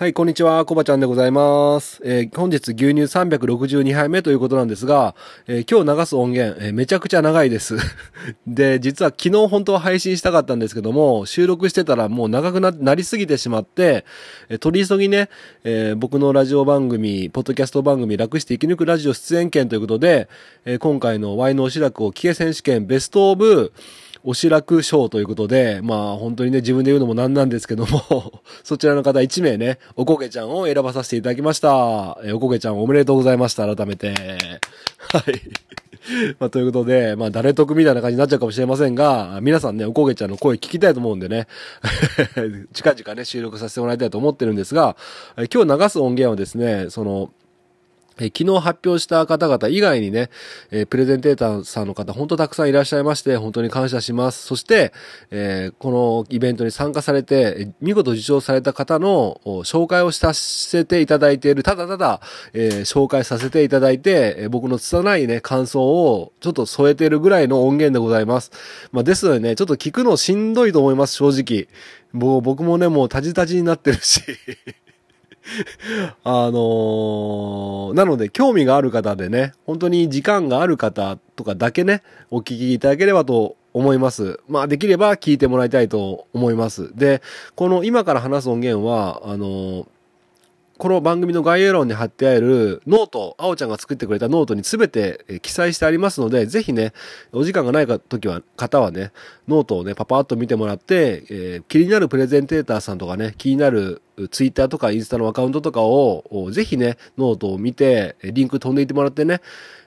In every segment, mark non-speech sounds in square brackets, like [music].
はい、こんにちは、コバちゃんでございます。えー、本日牛乳362杯目ということなんですが、えー、今日流す音源、えー、めちゃくちゃ長いです。[laughs] で、実は昨日本当は配信したかったんですけども、収録してたらもう長くなりすぎてしまって、え取り急ぎね、え僕のラジオ番組、ポッドキャスト番組、楽して生き抜くラジオ出演権ということで、え今回の Y のおしらくを聞け選手権ベストオブ、おしらく賞ということで、まあ本当にね、自分で言うのもなんなんですけども [laughs] そちらの方1名ね、おこげちゃんを選ばさせていただきました。えおこげちゃんおめでとうございました、改めて。はい。[laughs] まあ、ということで、まあ、誰得みたいな感じになっちゃうかもしれませんが、皆さんね、おこげちゃんの声聞きたいと思うんでね、[laughs] 近々ね、収録させてもらいたいと思ってるんですが、今日流す音源はですね、その、昨日発表した方々以外にね、えプレゼンテーターさんの方、本当たくさんいらっしゃいまして、本当に感謝します。そして、え、このイベントに参加されて、見事受賞された方の紹介をさせていただいている、ただただ、え、紹介させていただいて、え僕の拙いね、感想をちょっと添えているぐらいの音源でございます。まあ、ですのでね、ちょっと聞くのしんどいと思います、正直。もう僕もね、もうタジタジになってるしあのー、なので興味がある方でね、本当に時間がある方とかだけね、お聞きいただければと思います。まあできれば聞いてもらいたいと思います。で、この今から話す音源は、あのーこの番組の概要欄に貼ってあるノート、あおちゃんが作ってくれたノートに全て記載してありますので、ぜひね、お時間がない時は、方はね、ノートをね、パパッと見てもらって、えー、気になるプレゼンテーターさんとかね、気になるツイッターとかインスタのアカウントとかを、ぜひね、ノートを見て、リンク飛んでいってもらってね、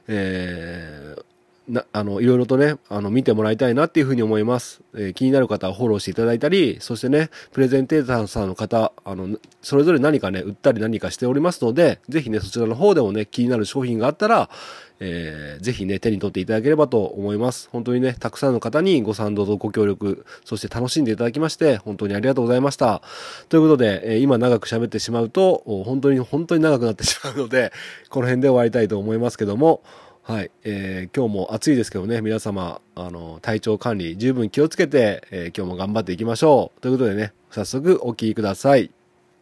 えー、な、あの、いろいろとね、あの、見てもらいたいなっていうふうに思います。えー、気になる方はフォローしていただいたり、そしてね、プレゼンテーターさんの方、あの、それぞれ何かね、売ったり何かしておりますので、ぜひね、そちらの方でもね、気になる商品があったら、えー、ぜひね、手に取っていただければと思います。本当にね、たくさんの方にご賛同とご協力、そして楽しんでいただきまして、本当にありがとうございました。ということで、えー、今長く喋ってしまうと、本当に本当に長くなってしまうので、この辺で終わりたいと思いますけども、はい、えー、今日も暑いですけどね、皆様、あの、体調管理十分気をつけて、えー、今日も頑張っていきましょう。ということでね、早速お聴きください。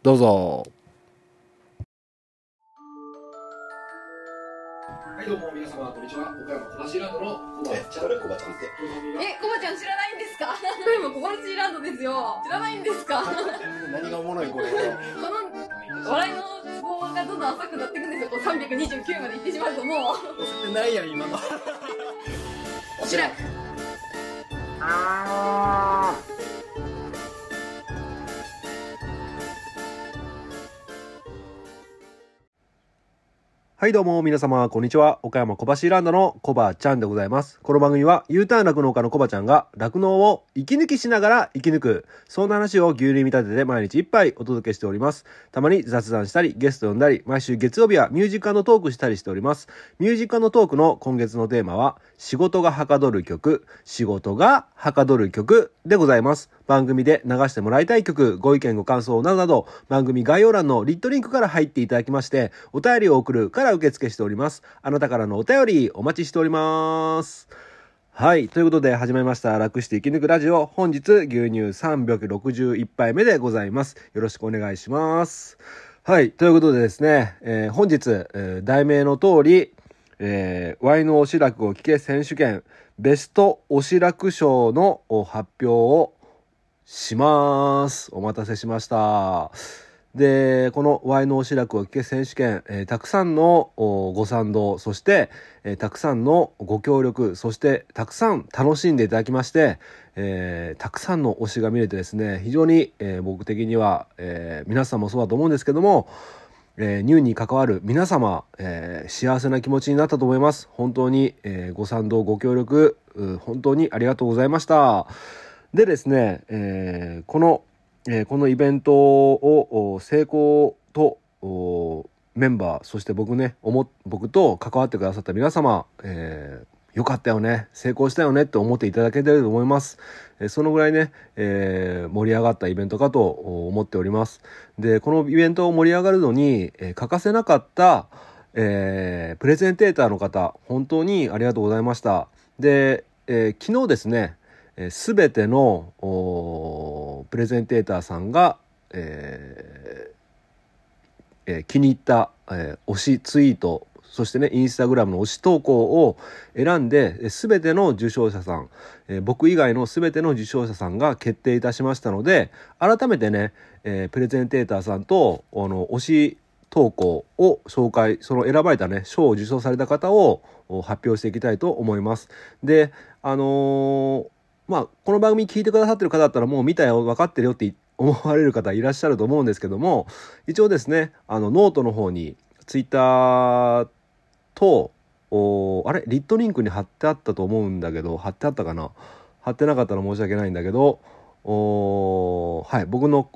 どうぞ。はい、どうも皆様、こんにちは。岡山小橋ランドのコバちゃん。誰コバちゃんって。え、コバちゃん知らないんですか？岡 [laughs] 山小橋ランドですよ。知らないんですか？[laughs] 何がおもろいこれ。この、笑いのツボがどんどん浅くなっていくんですよ。こう329まで行ってしまうともう。押せてないやん、今の。[laughs] 知らん。あー。はいどうも皆様、こんにちは。岡山小橋ランドのコバちゃんでございます。この番組は U ターン酪農家のコバちゃんが酪農を息抜きしながら生き抜く。そんな話を牛乳見立てて毎日一杯お届けしております。たまに雑談したり、ゲスト呼んだり、毎週月曜日はミュージカルのトークしたりしております。ミュージカルのトークの今月のテーマは、仕事がはかどる曲、仕事がはかどる曲でございます。番組で流してもらいたい曲、ご意見ご感想などなど、番組概要欄のリットリンクから入っていただきまして、お便りを送るから受付しております。あなたからのお便りお待ちしております。はい。ということで始まりました。楽して生き抜くラジオ。本日牛乳361杯目でございます。よろしくお願いします。はい。ということでですね、えー、本日、えー、題名の通り、えー、Y のおしらくを聞け選手権ベストおしらく賞の発表をします。お待たせしました。で、この Y のおしらくを聞け選手権、えー、たくさんのご賛同、そして、えー、たくさんのご協力、そしてたくさん楽しんでいただきまして、えー、たくさんの推しが見れてですね、非常に、え僕的には、え皆さんもそうだと思うんですけども、えー、ニューに関わる皆様、えー、幸せな気持ちになったと思います。本当に、えー、ご賛同、ご協力、本当にありがとうございました。でですね、えー、この、えー、このイベントを成功とメンバー、そして僕ね、僕と関わってくださった皆様、えー、よかったよね、成功したよねって思っていただけてると思います。えそのぐらいね、えー、盛り上がったイベントかと思っております。で、このイベントを盛り上がるのに、え欠かせなかった、えー、プレゼンテーターの方、本当にありがとうございました。で、えー、昨日ですね、す、べ、てのプレゼンテーターさんが、えー、えー気に入った、えー推しツイートそしてねインスタグラムの推し投稿を選んで全ての受賞者さん、えー僕以外の全ての受賞者さんが決定いたしましたので改めてね、えープレゼンテーターさんとあの推し投稿を紹介その選ばれたね賞を受賞された方を発表していきたいと思います。であのーまあこの番組聞いてくださってる方だったらもう見たよ分かってるよって思われる方いらっしゃると思うんですけども一応ですねあのノートの方にツイッターとおあれ？リットリンクに貼ってあったと思うんだけど貼ってあったかな？貼ってなかったら申し訳ないんだけどおはい僕の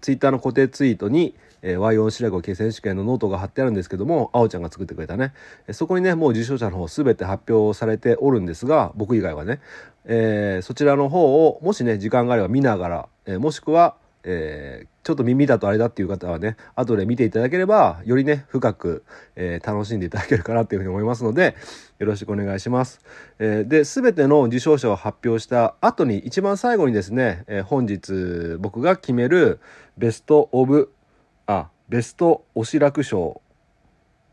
ツイッターの固定ツイートに、えー、Y4 白子系選手権のノートが貼ってあるんですけどもあおちゃんが作ってくれたねそこにねもう受賞者の方全て発表されておるんですが僕以外はね、えーそちらの方をもしね時間があれば見ながら、えーもしくは、えーちょっと耳だとあれだっていう方はね後で見ていただければよりね深く、えー楽しんでいただけるかなっていうふうに思いますのでよろしくお願いします。えーで全ての受賞者を発表した後に一番最後にですね、えー本日僕が決めるベスト・オブあベスト・おしらく賞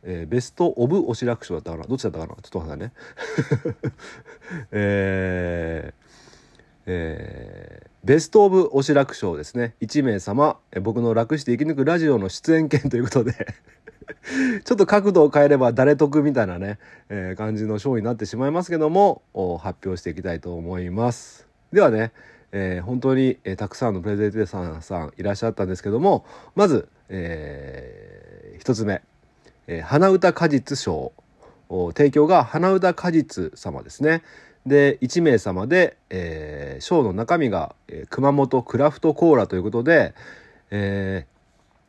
えーベスト・オブ・おしらく賞だったかな？どっちだったかな？ちょっと待ってね。[laughs] えーえーベスト・オブ・おしらく賞ですね。1名様え僕の楽して生き抜くラジオの出演権ということで。[laughs] ちょっと角度を変えれば誰得みたいなね、えー感じの賞になってしまいますけども発表していきたいと思います。ではね、え本当に、えたくさんのプレゼンテーターさんいらっしゃったんですけどもまず、え1つ目、えー花歌果実賞。提供が花歌果実様ですね。で1名様で、えー、賞の中身が、えー熊本クラフトコーラということで、えー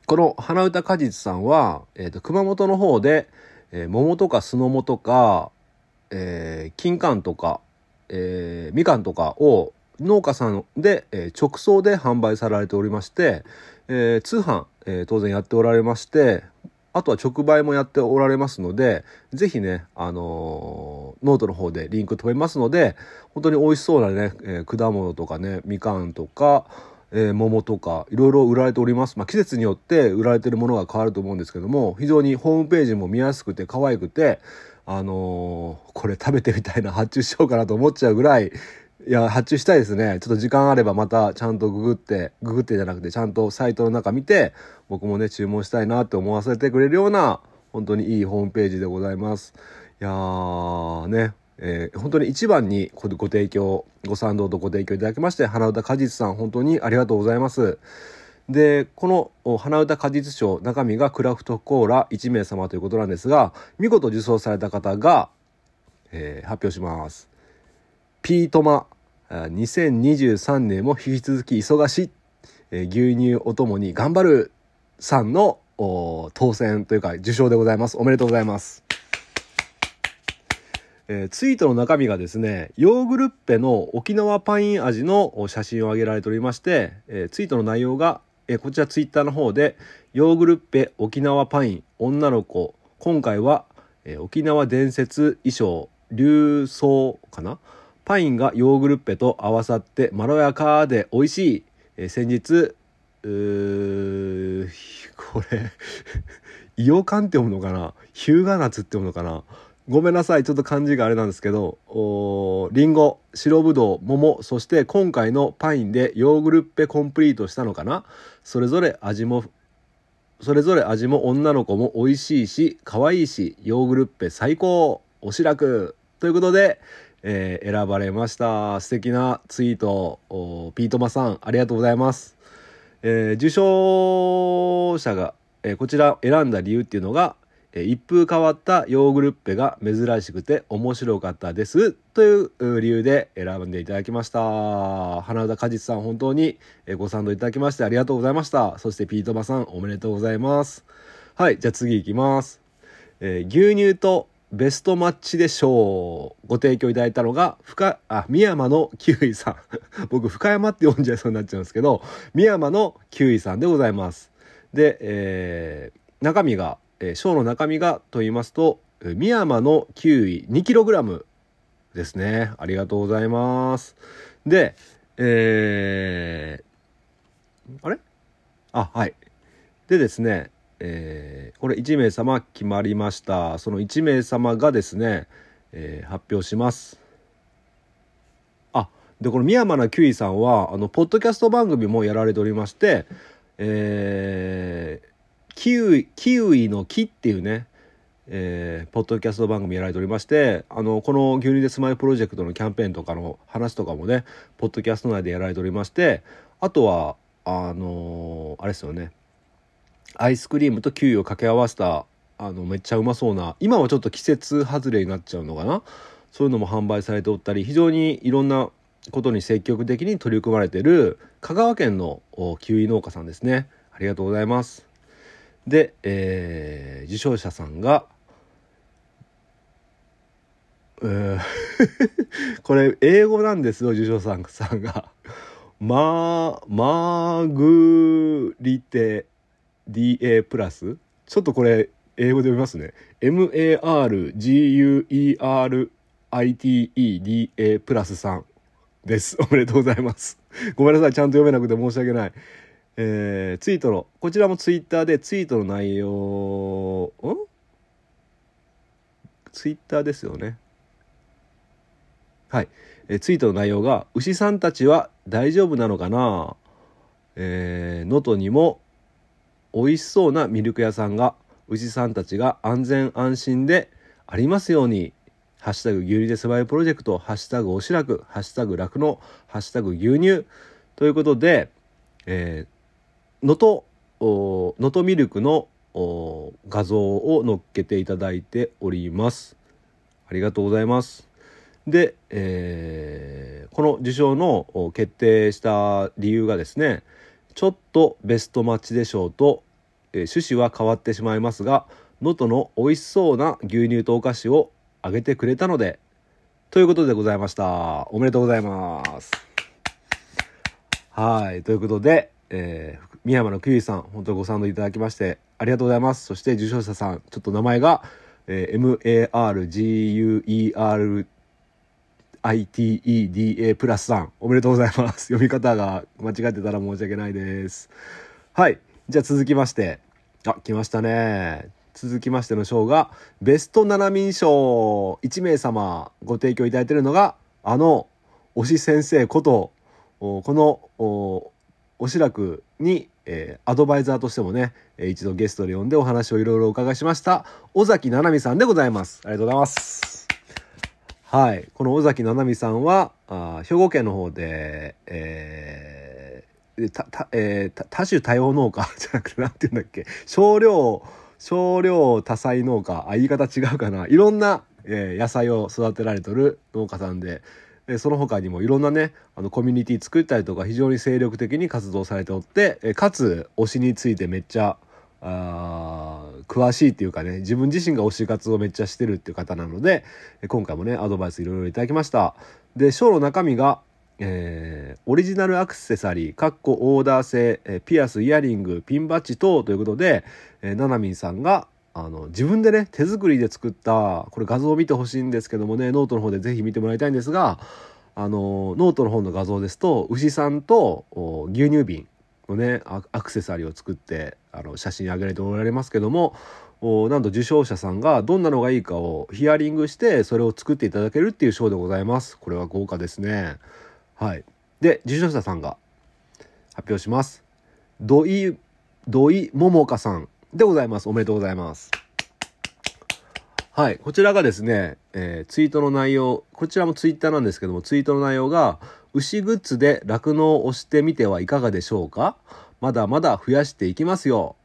この花歌果実さんは、えーと熊本の方で、えー桃とかすのもとか、えー金柑とか、えーみかんとかを農家さんで、えー直送で販売されておりまして、えー通販、えー当然やっておられましてあとは直売もやっておられますのでぜひね、あのーノートの方でリンク飛べますので本当に美味しそうなね、えー果物とかねみかんとか、えー桃とかいろいろ売られております、まあ、季節によって売られてるものが変わると思うんですけども非常にホームページも見やすくて可愛くてあのこれ食べてみたいな発注しようかなと思っちゃうぐらいいや発注したいですね。ちょっと時間あればまたちゃんとググってググってじゃなくてちゃんとサイトの中見て僕もね注文したいなって思わせてくれるような本当にいいホームページでございます。いやーね。えー本当に一番にごご提供ご賛同とご提供いただきまして花歌果実さん本当にありがとうございます。でこの花歌果実賞中身がクラフトコーラ1名様ということなんですが見事受賞された方が、えー発表します。ピートマ。2023年も引き続き忙しい、えー牛乳おともに頑張る。さんの当選というか受賞でございます。おめでとうございます。えーツイートの中身がですねヨーグルッペの沖縄パイン味の写真を上げられておりまして、えーツイートの内容が、えーこちらツイッターの方で「ヨーグルッペ沖縄パイン女の子。今回は、えー沖縄伝説衣装流装かなパインがヨーグルッペと合わさってまろやかで美味しい、えー先日うこれ [laughs] イオカンって読むのかな？ヒューガナツって読むのかな？ごめんなさい。ちょっと漢字があれなんですけどおーリンゴ白ぶどう桃そして今回のパインでヨーグルッペコンプリートしたのかな？それぞれ味もそれぞれ味も女の子も美味しいし可愛いしヨーグルッペ最高。おしらく。ということで、えー選ばれました。素敵なツイート。おピートマさんありがとうございます、えー受賞者が、えーこちら選んだ理由っていうのがえー一風変わったヨーグルッペが珍しくて面白かったです。という理由で選んでいただきました。花田果実さん本当にご賛同いただきましてありがとうございました。そしてピートマさんおめでとうございます。はいじゃあ次いきます、えー牛乳とベストマッチでしょうご提供いただいたのが深あ三山のキウイさん。[laughs] 僕深山って呼んじゃいそうになっちゃうんですけど三山のキウイさんでございます。で、えー中身が、えー、賞の中身がと言いますとえー三山のキウイ 2kg ですね。ありがとうございます。でえーあれ？あはい。でですねえーこれ1名様決まりました。その1名様がですね、えー発表します。あでこの宮間なキウイさんはあのポッドキャスト番組もやられておりましてえーキウイキウイの木っていうねえーポッドキャスト番組やられておりましてあのこの「牛乳でスマイルプロジェクト」のキャンペーンとかの話とかもねポッドキャスト内でやられておりましてあとはあのーあれですよねアイスクリームとキウイを掛け合わせたあのめっちゃうまそうな今はちょっと季節外れになっちゃうのかな？そういうのも販売されておったり非常にいろんなことに積極的に取り組まれている香川県のキウイ農家さんですね。ありがとうございます。で、えー受賞者さんがえー [laughs] これ英語なんですよ受賞者さんがマーマーグリテ DA プラス？ちょっとこれ英語で読みますね。MARGUERITEDA プラス3です。おめでとうございます。ごめんなさい。ちゃんと読めなくて申し訳ない。えーツイートのこちらもツイッターでツイートの内容んツイッターですよね。はい、えツイートの内容が「牛さんたちは大丈夫なのかな?」えー能登にも美味しそうなミルク屋さんが牛さんたちが安全安心でありますように「ハッシュタグ牛乳でスマイルプロジェクト」「ハッシュタグおしらく」「ハッシュタグ酪農」「ハッシュタグ牛乳」ということでえー能登お能登ミルクのお画像を載っけていただいております。ありがとうございます。で、えーこの受賞のお決定した理由がですねちょっとベストマッチでしょうと、えー趣旨は変わってしまいますが能登の美味しそうな牛乳とお菓子をあげてくれたのでということでございました。おめでとうございます。はいということで、えー宮山のキウイさん本当にご賛同いただきましてありがとうございます。そして受賞者さんちょっと名前が、えー MARGUERT ITEDA プラスさん。おめでとうございます。[laughs] 読み方が間違ってたら申し訳ないです。はい。じゃあ続きまして。あ来ましたね。続きましての賞がベスト七民賞1名様ご提供いただいているのがあの推し先生ことこのおおしらくに、えーアドバイザーとしてもねえー一度ゲストで呼んでお話をいろいろお伺いしました尾崎七海さんでございます。ありがとうございます。はい。この尾崎七海さんは、あ兵庫県の方で、えーたたえー多種多様農家 [laughs] じゃなくて、なんて言うんだっけ、少量、少量多彩農家、あ、言い方違うかな。いろんな、えー野菜を育てられてる農家さんで、えーその他にもいろんなね、あの、コミュニティ作ったりとか、非常に精力的に活動されておって、えーかつ、推しについてめっちゃ、あ詳しいっていうかね自分自身が推し活をめっちゃしてるっていう方なので今回もねアドバイスいろいろいただきました。で賞の中身が、えーオリジナルアクセサリーかっこオーダー製、えピアスイヤリングピンバッジ等ということで、えー、ななみんさんがあの自分でね手作りで作ったこれ画像を見てほしいんですけどもねノートの方でぜひ見てもらいたいんですがあのノートの方の画像ですと牛さんと牛乳瓶。のねアクセサリーを作ってあの写真上げられておられますけどもおなんと受賞者さんがどんなのがいいかをヒアリングしてそれを作っていただけるっていう賞でございます。これは豪華ですね。はい。で受賞者さんが発表します。土井土井桃香さんでございます。おめでとうございます。はい。こちらがですね、えーツイートの内容、こちらもツイッターなんですけども、ツイートの内容が、牛グッズで酪農をしてみてはいかがでしょうか？まだまだ増やしていきますよ。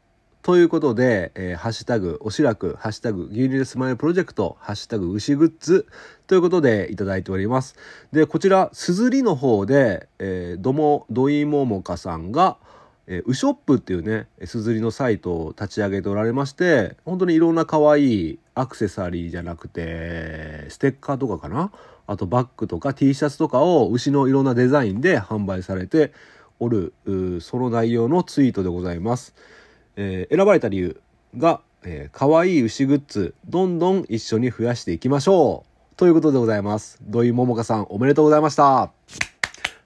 ということで、えーハッシュタグ、おしらく、ハッシュタグ、牛乳でスマイルプロジェクト、ハッシュタグ、牛グッズ、ということでいただいております。で、こちら、すずりの方で、えー、ども、どいももかさんが、えーウショップっていうね、すずりのサイトを立ち上げておられまして、本当にいろんな可愛いアクセサリーじゃなくて、ステッカーとかかな？あとバッグとか T シャツとかを牛のいろんなデザインで販売されておる、その内容のツイートでございます。えー選ばれた理由が、えー、可愛い牛グッズ、どんどん一緒に増やしていきましょう。ということでございます。土井桃香さん、おめでとうございました。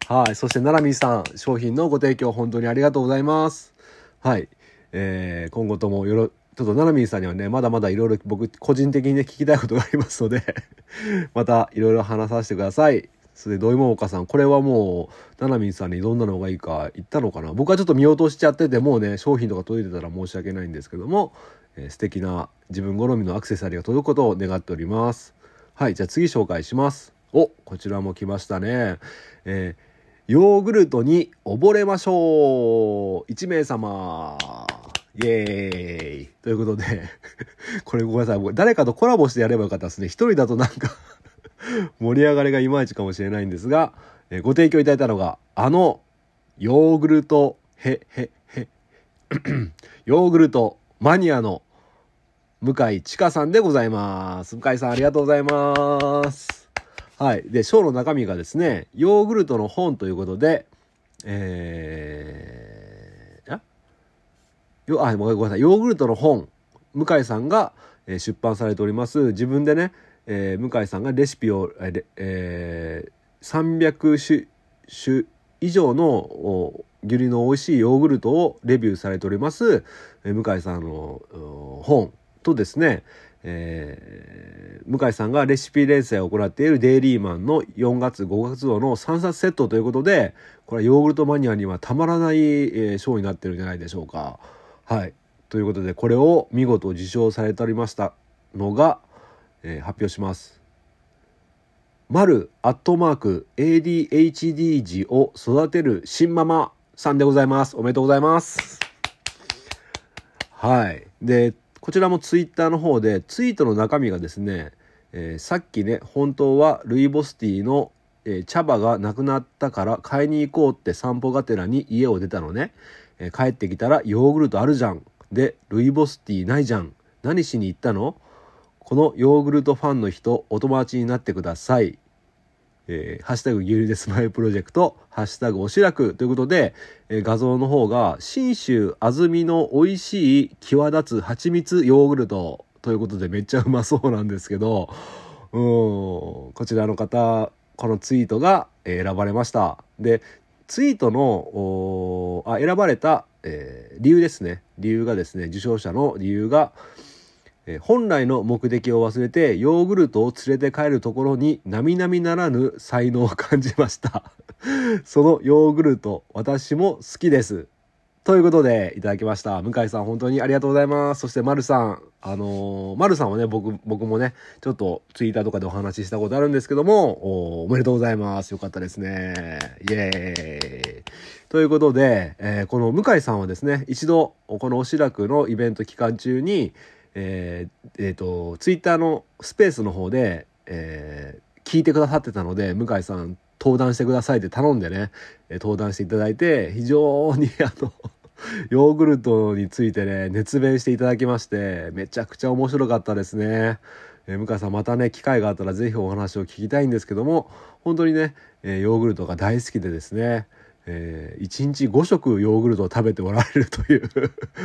はい。そして、ななみさん、商品のご提供、本当にありがとうございます。はい。えー今後ともよろちょっとナナミンさんにはねまだまだいろいろ僕個人的にね聞きたいことがありますので [laughs] またいろいろ話させてください。それで土井桃香さんこれはもうナナミンさんにどんなのがいいか言ったのかな僕はちょっと見落としちゃっててもうね商品とか届いてたら申し訳ないんですけども、えー素敵な自分好みのアクセサリーが届くことを願っております。はいじゃあ次紹介します。おこちらも来ましたね。えーヨーグルトに溺れましょう !1 名様イエーイということで、[laughs] これごめんなさい。誰かとコラボしてやればよかったですね。一人だとなんか [laughs] 盛り上がりがいまいちかもしれないんですが、えご提供いただいたのが、あの、ヨーグルト、へ、へ、へ、[clears throat] ヨーグルトマニアの向井千佳さんでございます。向井さんありがとうございます。はい。で、ショーの中身がですね、ヨーグルトの本ということで、えー、よ、あ、ごめんなさい。ヨーグルトの本、向井さんが、出版されております。自分でね、えー向井さんがレシピを、えー300種種以上のお牛乳の美味しいヨーグルトをレビューされております、えー向井さんの本とですね、えー向井さんがレシピ連載を行っているデイリーマンの4月5月号の3冊セットということでこれはヨーグルトマニアにはたまらない、えー賞になってるんじゃないでしょうか。はいということでこれを見事受賞されておりましたのが、えー発表します。丸アットマーク ADHD 児を育てる新ママさんでございます。おめでとうございます。はい。で、こちらもツイッターの方でツイートの中身がですね、えーさっきね、本当はルイボスティーの、えー茶葉がなくなったから買いに行こうって散歩がてらに家を出たのね。えー帰ってきたらヨーグルトあるじゃん。で、ルイボスティーないじゃん。何しに行ったの？このヨーグルトファンの人、お友達になってください。えーハッシュタグ牛乳でスマイルプロジェクト、ハッシュタグおしらくということで、えー画像の方が、信州安住の美味しい際立つ蜂蜜ヨーグルトということでめっちゃうまそうなんですけど、うん、こちらの方、このツイートがえ選ばれました。で、ツイートの、あ、選ばれた、えー理由ですね。理由がですね、受賞者の理由が、えー本来の目的を忘れてヨーグルトを連れて帰るところに並々ならぬ才能を感じました。[laughs] そのヨーグルト私も好きです。ということでいただきました。向井さん本当にありがとうございます。そして丸さん。あのー、丸さんはね僕僕もねちょっとツイッターとかでお話ししたことあるんですけどもおおめでとうございます。よかったですね。イエーイ。ということで、えーこの向井さんはですね一度このおしらくのイベント期間中にえーえーとツイッターのスペースの方で、えー聞いてくださってたので向井さん登壇してくださいって頼んでね、登壇していただいて非常にあの [laughs] ヨーグルトについてね熱弁していただきましてめちゃくちゃ面白かったですね。え向井さんまたね機会があったらぜひお話を聞きたいんですけども本当にね、えヨーグルトが大好きでですねえー、1日5食ヨーグルトを食べておられるという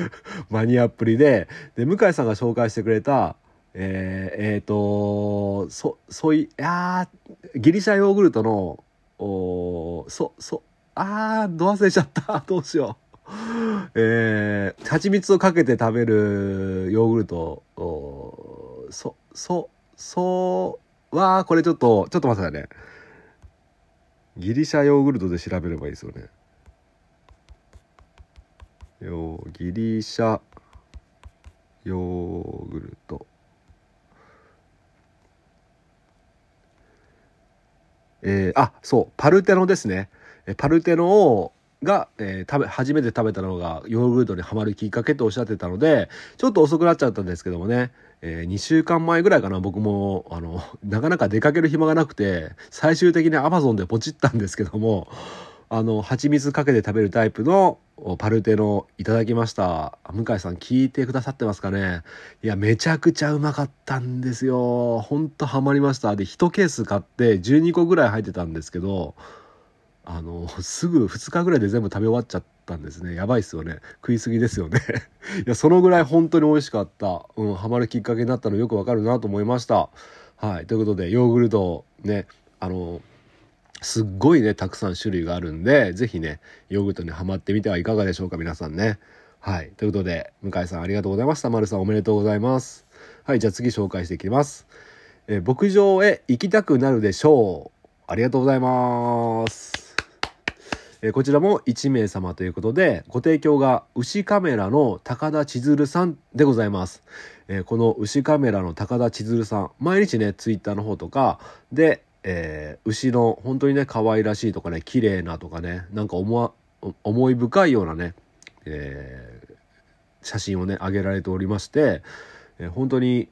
[laughs] マニアっぷりでで向井さんが紹介してくれたえー、えーとそそいいやーギリシャヨーグルトのおそそあーど忘れちゃった [laughs] どうしよう [laughs] えー、蜂蜜をかけて食べるヨーグルトおそそそうわーこれちょっとちょっと待ってくださいねギリシャヨーグルトで調べればいいですよね。ヨーギリシャヨーグルト。えーあそうパルテノですね。パルテノをが、えー食べ初めて食べたのがヨーグルトにはまるきっかけとおっしゃってたのでちょっと遅くなっちゃったんですけどもね、え2週間前ぐらいかな僕もあのなかなか出かける暇がなくて最終的にアマゾンでポチったんですけどもあの蜂蜜かけて食べるタイプのパルテノいただきました。向井さん聞いてくださってますかね？いやめちゃくちゃうまかったんですよ。ほんとハマりました。で1ケース買って12個ぐらい入ってたんですけどあのすぐ2日ぐらいで全部食べ終わっちゃったんですねやばいっすよね食いすぎですよね [laughs] いやそのぐらい本当に美味しかったうんハマるきっかけになったのよくわかるなと思いましたはいということでヨーグルトねあのすっごいねたくさん種類があるんでぜひねヨーグルトにハマってみてはいかがでしょうか皆さんねはい。ということで、向井さんありがとうございました。丸さんおめでとうございます。はい。じゃあ次紹介していきます。え牧場へ行きたくなるでしょう。ありがとうございます。えこちらも1名様ということで、ご提供が牛カメラの高田千鶴さんでございます。えこの牛カメラの高田千鶴さん、毎日ね、ツイッターの方とかで、えー牛の本当にね、可愛らしいとかね、綺麗なとかね、なんか思思い深いようなね、えー写真をね上げられておりまして、えー本当に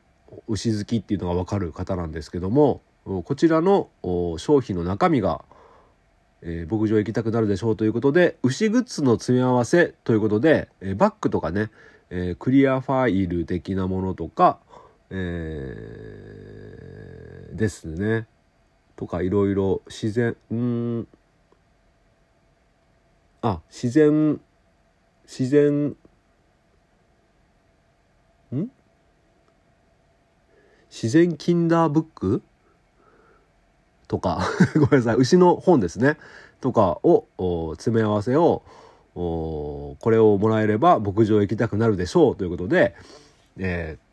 牛好きっていうのが分かる方なんですけどもこちらの商品の中身が、えー牧場行きたくなるでしょうということで牛グッズの詰め合わせということで、えーバッグとかね、えークリアファイル的なものとか、えーですね。とかいろいろ自然うんあ自然自然ん？自然キンダーブック？とか [laughs] ごめんなさい牛の本ですね。とかを詰め合わせをこれをもらえれば牧場へ行きたくなるでしょう。ということで、えー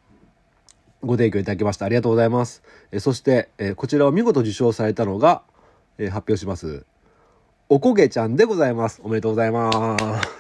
ご提供いただきました。ありがとうございます、えーそして、えーこちらを見事受賞されたのが、え発表します。おこげちゃんでございます。おめでとうございます。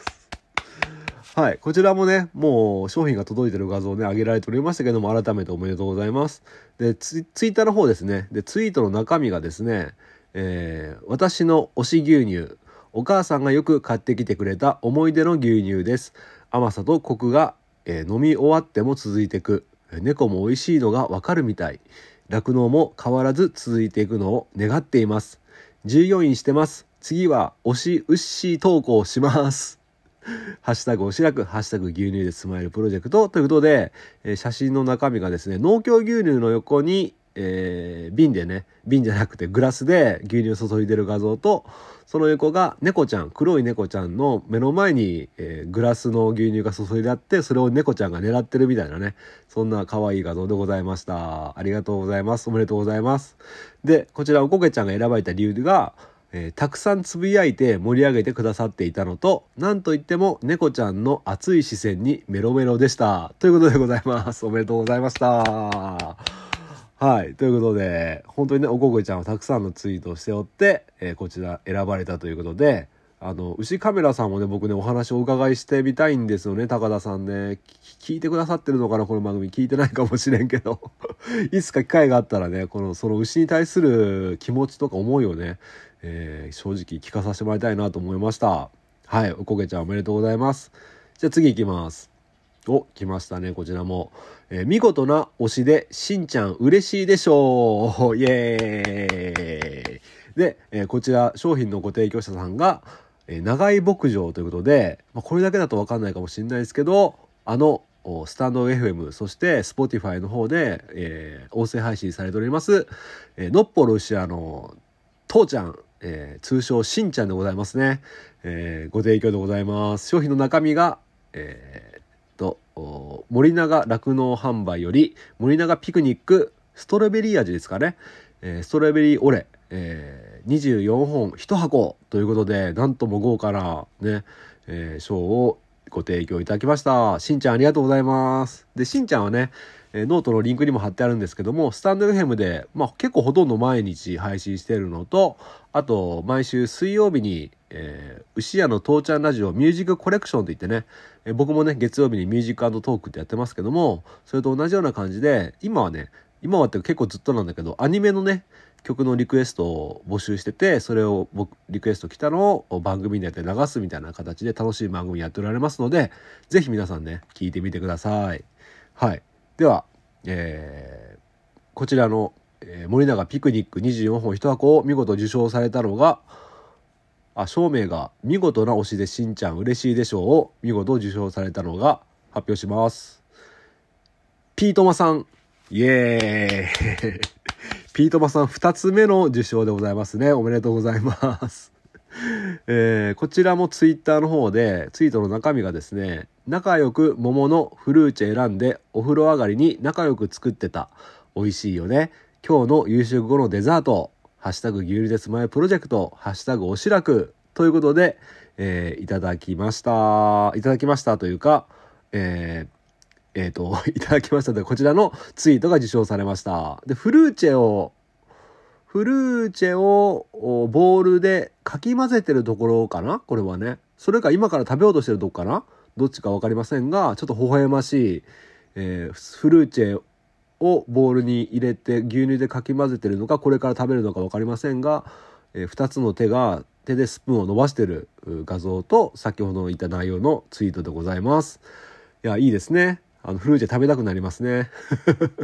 はい。こちらもね、もう商品が届いてる画像をね、上げられておりましたけども、改めておめでとうございます。で、ツイッターの方ですね。で、ツイートの中身がですね、えー私の推し牛乳。お母さんがよく買ってきてくれた思い出の牛乳です。甘さとコクが、えー飲み終わっても続いていく。猫も美味しいのがわかるみたい。酪農も変わらず続いていくのを願っています。14位してます。次は推しウッシー投稿します。[laughs] ハッシュタグおしらく、ハッシュタグ牛乳でスマイルプロジェクトということで、えー写真の中身がですね、農協牛乳の横に、えー瓶でね、瓶じゃなくてグラスで牛乳を注いでる画像と、その横が猫ちゃん、黒い猫ちゃんの目の前に、えーグラスの牛乳が注いであって、それを猫ちゃんが狙ってるみたいなね、そんな可愛い画像でございました。ありがとうございます。おめでとうございます。で、こちらおこげちゃんが選ばれた理由が、えーたくさんつぶやいて盛り上げてくださっていたのと、なんといっても猫ちゃんの熱い視線にメロメロでした。ということでございます。おめでとうございました。はい。ということで、本当にね、おこげちゃんはたくさんのツイートをしておって、えーこちら選ばれたということで、あの、牛カメラさんもね、僕ね、お話をお伺いしてみたいんですよね、高田さんね。聞いてくださってるのかな、この番組。聞いてないかもしれんけど。[laughs] いつか機会があったらね、この、その牛に対する気持ちとか思いをね、えー正直聞かさせてもらいたいなと思いました。はい。おこげちゃんおめでとうございます。じゃあ次行きます。お、来ましたね、こちらも。えー見事な推しで、しんちゃん嬉しいでしょう。イエーイ。で、えーこちら商品のご提供者さんが、えー長井牧場ということで、まあ、これだけだとわかんないかもしれないですけど、あの、スタンド FM、そして Spotify の方で、えー音声配信されております、えーのっぽろ牛屋の父ちゃん、えー通称しんちゃんでございますね。えーご提供でございます。商品の中身が、えーっと、森永酪農販売より、森永ピクニック、ストロベリー味ですかね。えーストロベリーオレ、えー24本1箱ということで、なんとも豪華なね、えー賞をご提供いただきました。しんちゃんありがとうございます。で、しんちゃんはね、えノートのリンクにも貼ってあるんですけども、 stand.fm で、まあ結構ほとんど毎日配信してるのと、あと、毎週水曜日に、えー牛屋の父ちゃんラジオミュージックコレクションといってね、えー僕もね、月曜日にミュージックトークってやってますけども、それと同じような感じで、今はね、今はって結構ずっとなんだけど、アニメのね、曲のリクエストを募集してて、それを僕、リクエスト来たのを番組内で流すみたいな形で楽しい番組やっておられますので、ぜひ皆さんね、聞いてみてください。はい。では、えーこちらの、えー森永ピクニック24本1箱を見事受賞されたのが、あ、照明が見事な推しでしんちゃん嬉しいでしょうを見事受賞されたのが発表します。ピートマさん。イエーイ。[laughs] ピートマさん2つ目の受賞でございますね。おめでとうございます。えーこちらもツイッターの方でツイートの中身がですね仲良く桃のフルーチェ選んでお風呂上がりに仲良く作ってた。美味しいよね。今日の夕食後のデザート。ハッシュタグ牛乳でスマイルプロジェクト。ハッシュタグおしらく。ということで、えーいただきました。いただきましたというか、えーえーと、[laughs] いただきましたというこちらのツイートが受賞されました。で、フルーチェを、フルーチェをボウルでかき混ぜてるところかな？これはね。それか今から食べようとしてるとこかな？どっちかわかりませんが、ちょっと微笑ましい、えーフルーチェをボウルに入れて牛乳でかき混ぜてるのかこれから食べるのか分かりませんが、え2つの手が手でスプーンを伸ばしてる画像と先ほど言った内容のツイートでございます。いやいいですね。あのフルーチェ食べたくなりますね。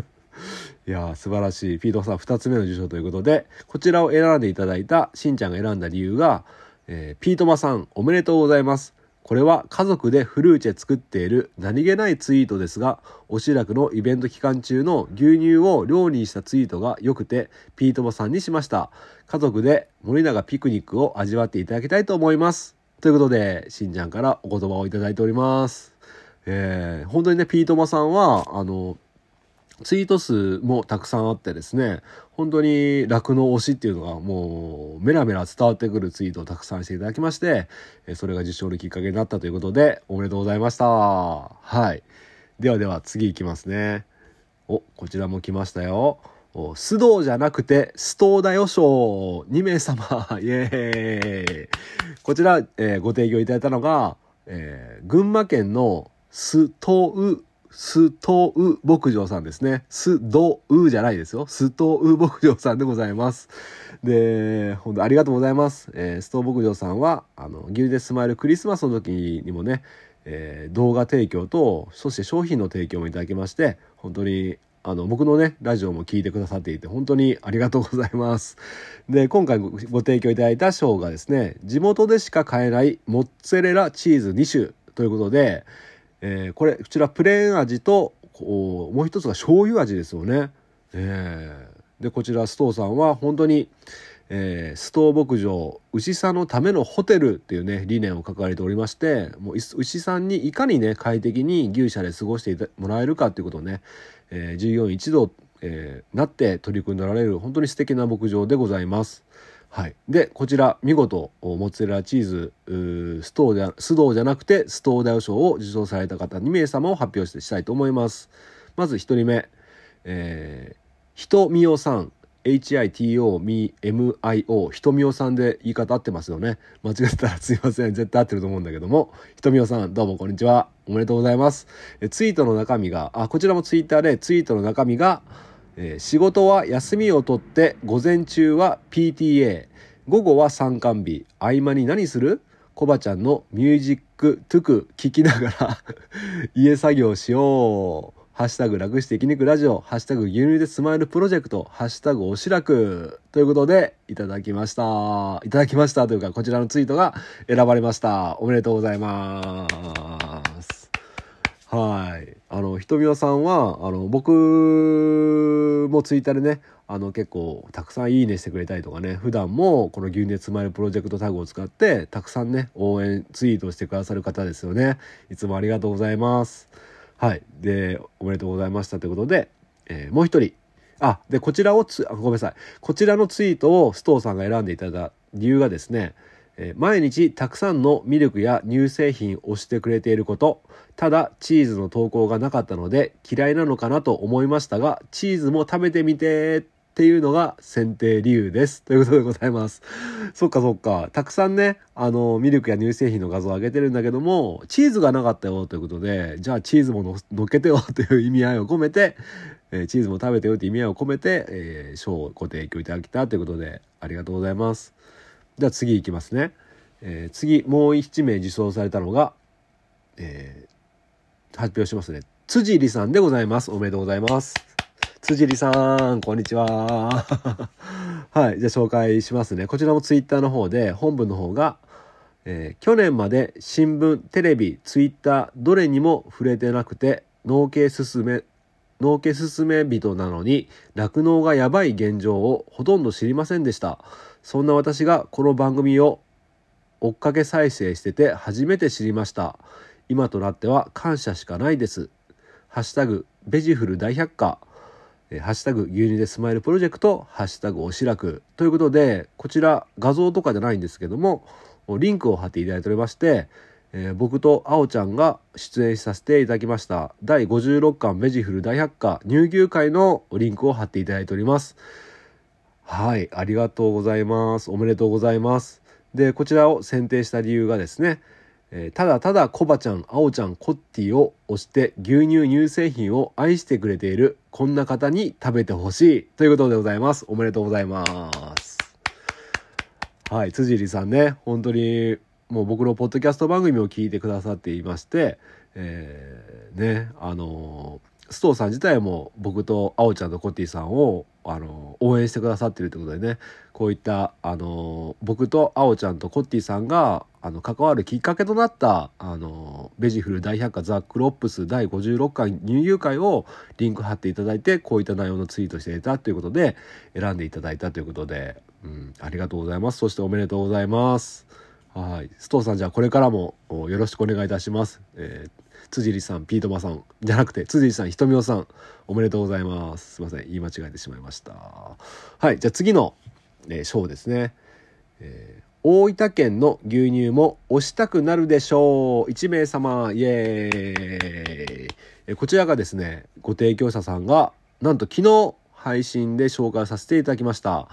[laughs] いや素晴らしい。フィードさん2つ目の受賞ということでこちらを選んでいただいたしんちゃんが選んだ理由が、えーピートマさんおめでとうございます。これは家族でフルーチェ作っている何気ないツイートですが、おしらくのイベント期間中の牛乳を料理にしたツイートが良くて、ピートマさんにしました。家族で森永ピクニックを味わっていただきたいと思います。ということで、しんちゃんからお言葉をいただいております。えー本当にね、ピートマさんは、あの、ツイート数もたくさんあってですね、本当に酪農推しっていうのがもうメラメラ伝わってくるツイートをたくさんしていただきまして、それが受賞のきっかけになったということで、おめでとうございました。はい。ではでは次いきますね。お、こちらも来ましたよ。須藤じゃなくて、ストーだよ賞2名様。[laughs] イエーイ。こちら、えーご提供いただいたのが、えー群馬県のスト、ストウ牧場さんですね。スドウじゃないですよ。ストウ牧場さんでございます。で、本当ありがとうございます。えーストウ牧場さんは、あの、牛でスマイルクリスマスの時にもね、えー動画提供と、そして商品の提供もいただきまして、本当に、あの、僕のね、ラジオも聞いてくださっていて、本当にありがとうございます。で、今回ごご提供いただいた賞がですね、地元でしか買えないモッツァレラチーズ2種ということで、えーこれ、こちらプレーン味と、こうもう一つが醤油味ですよね。えーで、こちらストーさんは本当に、えーストー牧場牛さんのためのホテルっていうね理念を掲げておりましてもう牛さんにいかにね快適に牛舎で過ごしてもらえるかっていうことをね、えー従業員一同、えーなって取り組んでおられる本当に素敵な牧場でございます。はい、でこちら見事モッツァレラチーズーストーじゃスドーじゃなくてストーダヨ賞を受賞された方2名様を発表してしたいと思います。まず1人目、えー、ひとみおさん。HITOMIO ひとみおさんで言い方合ってますよね。間違ってたらすいません。絶対合ってると思うんだけども。ひとみおさんどうもこんにちは。おめでとうございます。えツイートの中身があこちらもツイッターでツイートの中身が、え仕事は休みを取って午前中は PTA 午後は参観日合間に何する？コバちゃんのミュージックトゥク聞きながら [laughs] 家作業しよう。ハッシュタグ楽して生き抜くラジオ、ハッシュタグ牛乳でスマイルプロジェクト、ハッシュタグおしらくということでいただきました。いただきましたというかこちらのツイートが選ばれました。おめでとうございます。はい。あの、ひとみおさんは、あの、僕もツイッターでね、あの、結構たくさんいいねしてくれたりとかね、普段もこの牛乳スマイルプロジェクトタグを使って、たくさんね、応援ツイートしてくださる方ですよね。いつもありがとうございます。はい。で、おめでとうございましたということで、えーもう一人。あ、で、こちらをつ、あごめんなさい。こちらのツイートをストーさんが選んでいただいた理由がですね、え毎日たくさんのミルクや乳製品をしてくれていること。ただチーズの投稿がなかったので嫌いなのかなと思いましたがチーズも食べてみてっていうのが選定理由です。ということでございます。そっかそっか。たくさんねあのミルクや乳製品の画像を上げてるんだけどもチーズがなかったよ。ということでじゃあチーズもの乗っけてよという意味合いを込めてえーチーズも食べてよって意味合いを込めて、えー賞をご提供いただきたということでありがとうございます。では次いきますね。えー次もう1名受賞されたのが、えー発表しますね。辻里さんでございます。おめでとうございます。辻里さん、こんにちは。[laughs] はい、じゃあ紹介しますね。こちらもツイッターの方で、本文の方が、えー去年まで新聞、テレビ、ツイッター、どれにも触れてなくて、農系進め、農家進め人なのに酪農がやばい現状をほとんど知りませんでしたそんな私がこの番組を追っかけ再生してて初めて知りました。今となっては感謝しかないです。ハッシュタグベジフル大百科。ハッシュタグ牛乳でスマイルプロジェクト。ハッシュタグおしらく。ということでこちら画像とかじゃないんですけどもリンクを貼っていただいておりまして、えー僕とあおちゃんが出演させていただきました。第56巻ベジフル大百科乳牛会のリンクを貼っていただいております。はいありがとうございますおめでとうございますでこちらを選定した理由がですねえーただただコバちゃん、あおちゃん、コッティを推して牛乳乳製品を愛してくれているこんな方に食べてほしいということでございます。おめでとうございます。はい、辻入さんね、本当にもう僕のポッドキャスト番組を聞いてくださっていまして、えーね、あのストーさん自体も僕とあおちゃんとコッティさんをあの応援してくださってるということでねこういったあの僕とあおちゃんとコッティさんがあの関わるきっかけとなったあのベジフル大百科ザ・クロップス第56巻乳牛会をリンク貼っていただいてこういった内容のツイートしていたということで選んでいただいたということで、うん、ありがとうございますそしておめでとうございます。はい、ストーさんじゃあこれからもよろしくお願いいたします。えー辻里さん、ピートマさんじゃなくて辻里さん、ひとみおさんおめでとうございます。すいません、言い間違えてしまいました。はい、じゃあ次の、えー章ですね。えー大分県の牛乳も押したくなるでしょう。1名様、イエーイ。えーこちらがですね、ご提供者さんが、なんと昨日配信で紹介させていただきました。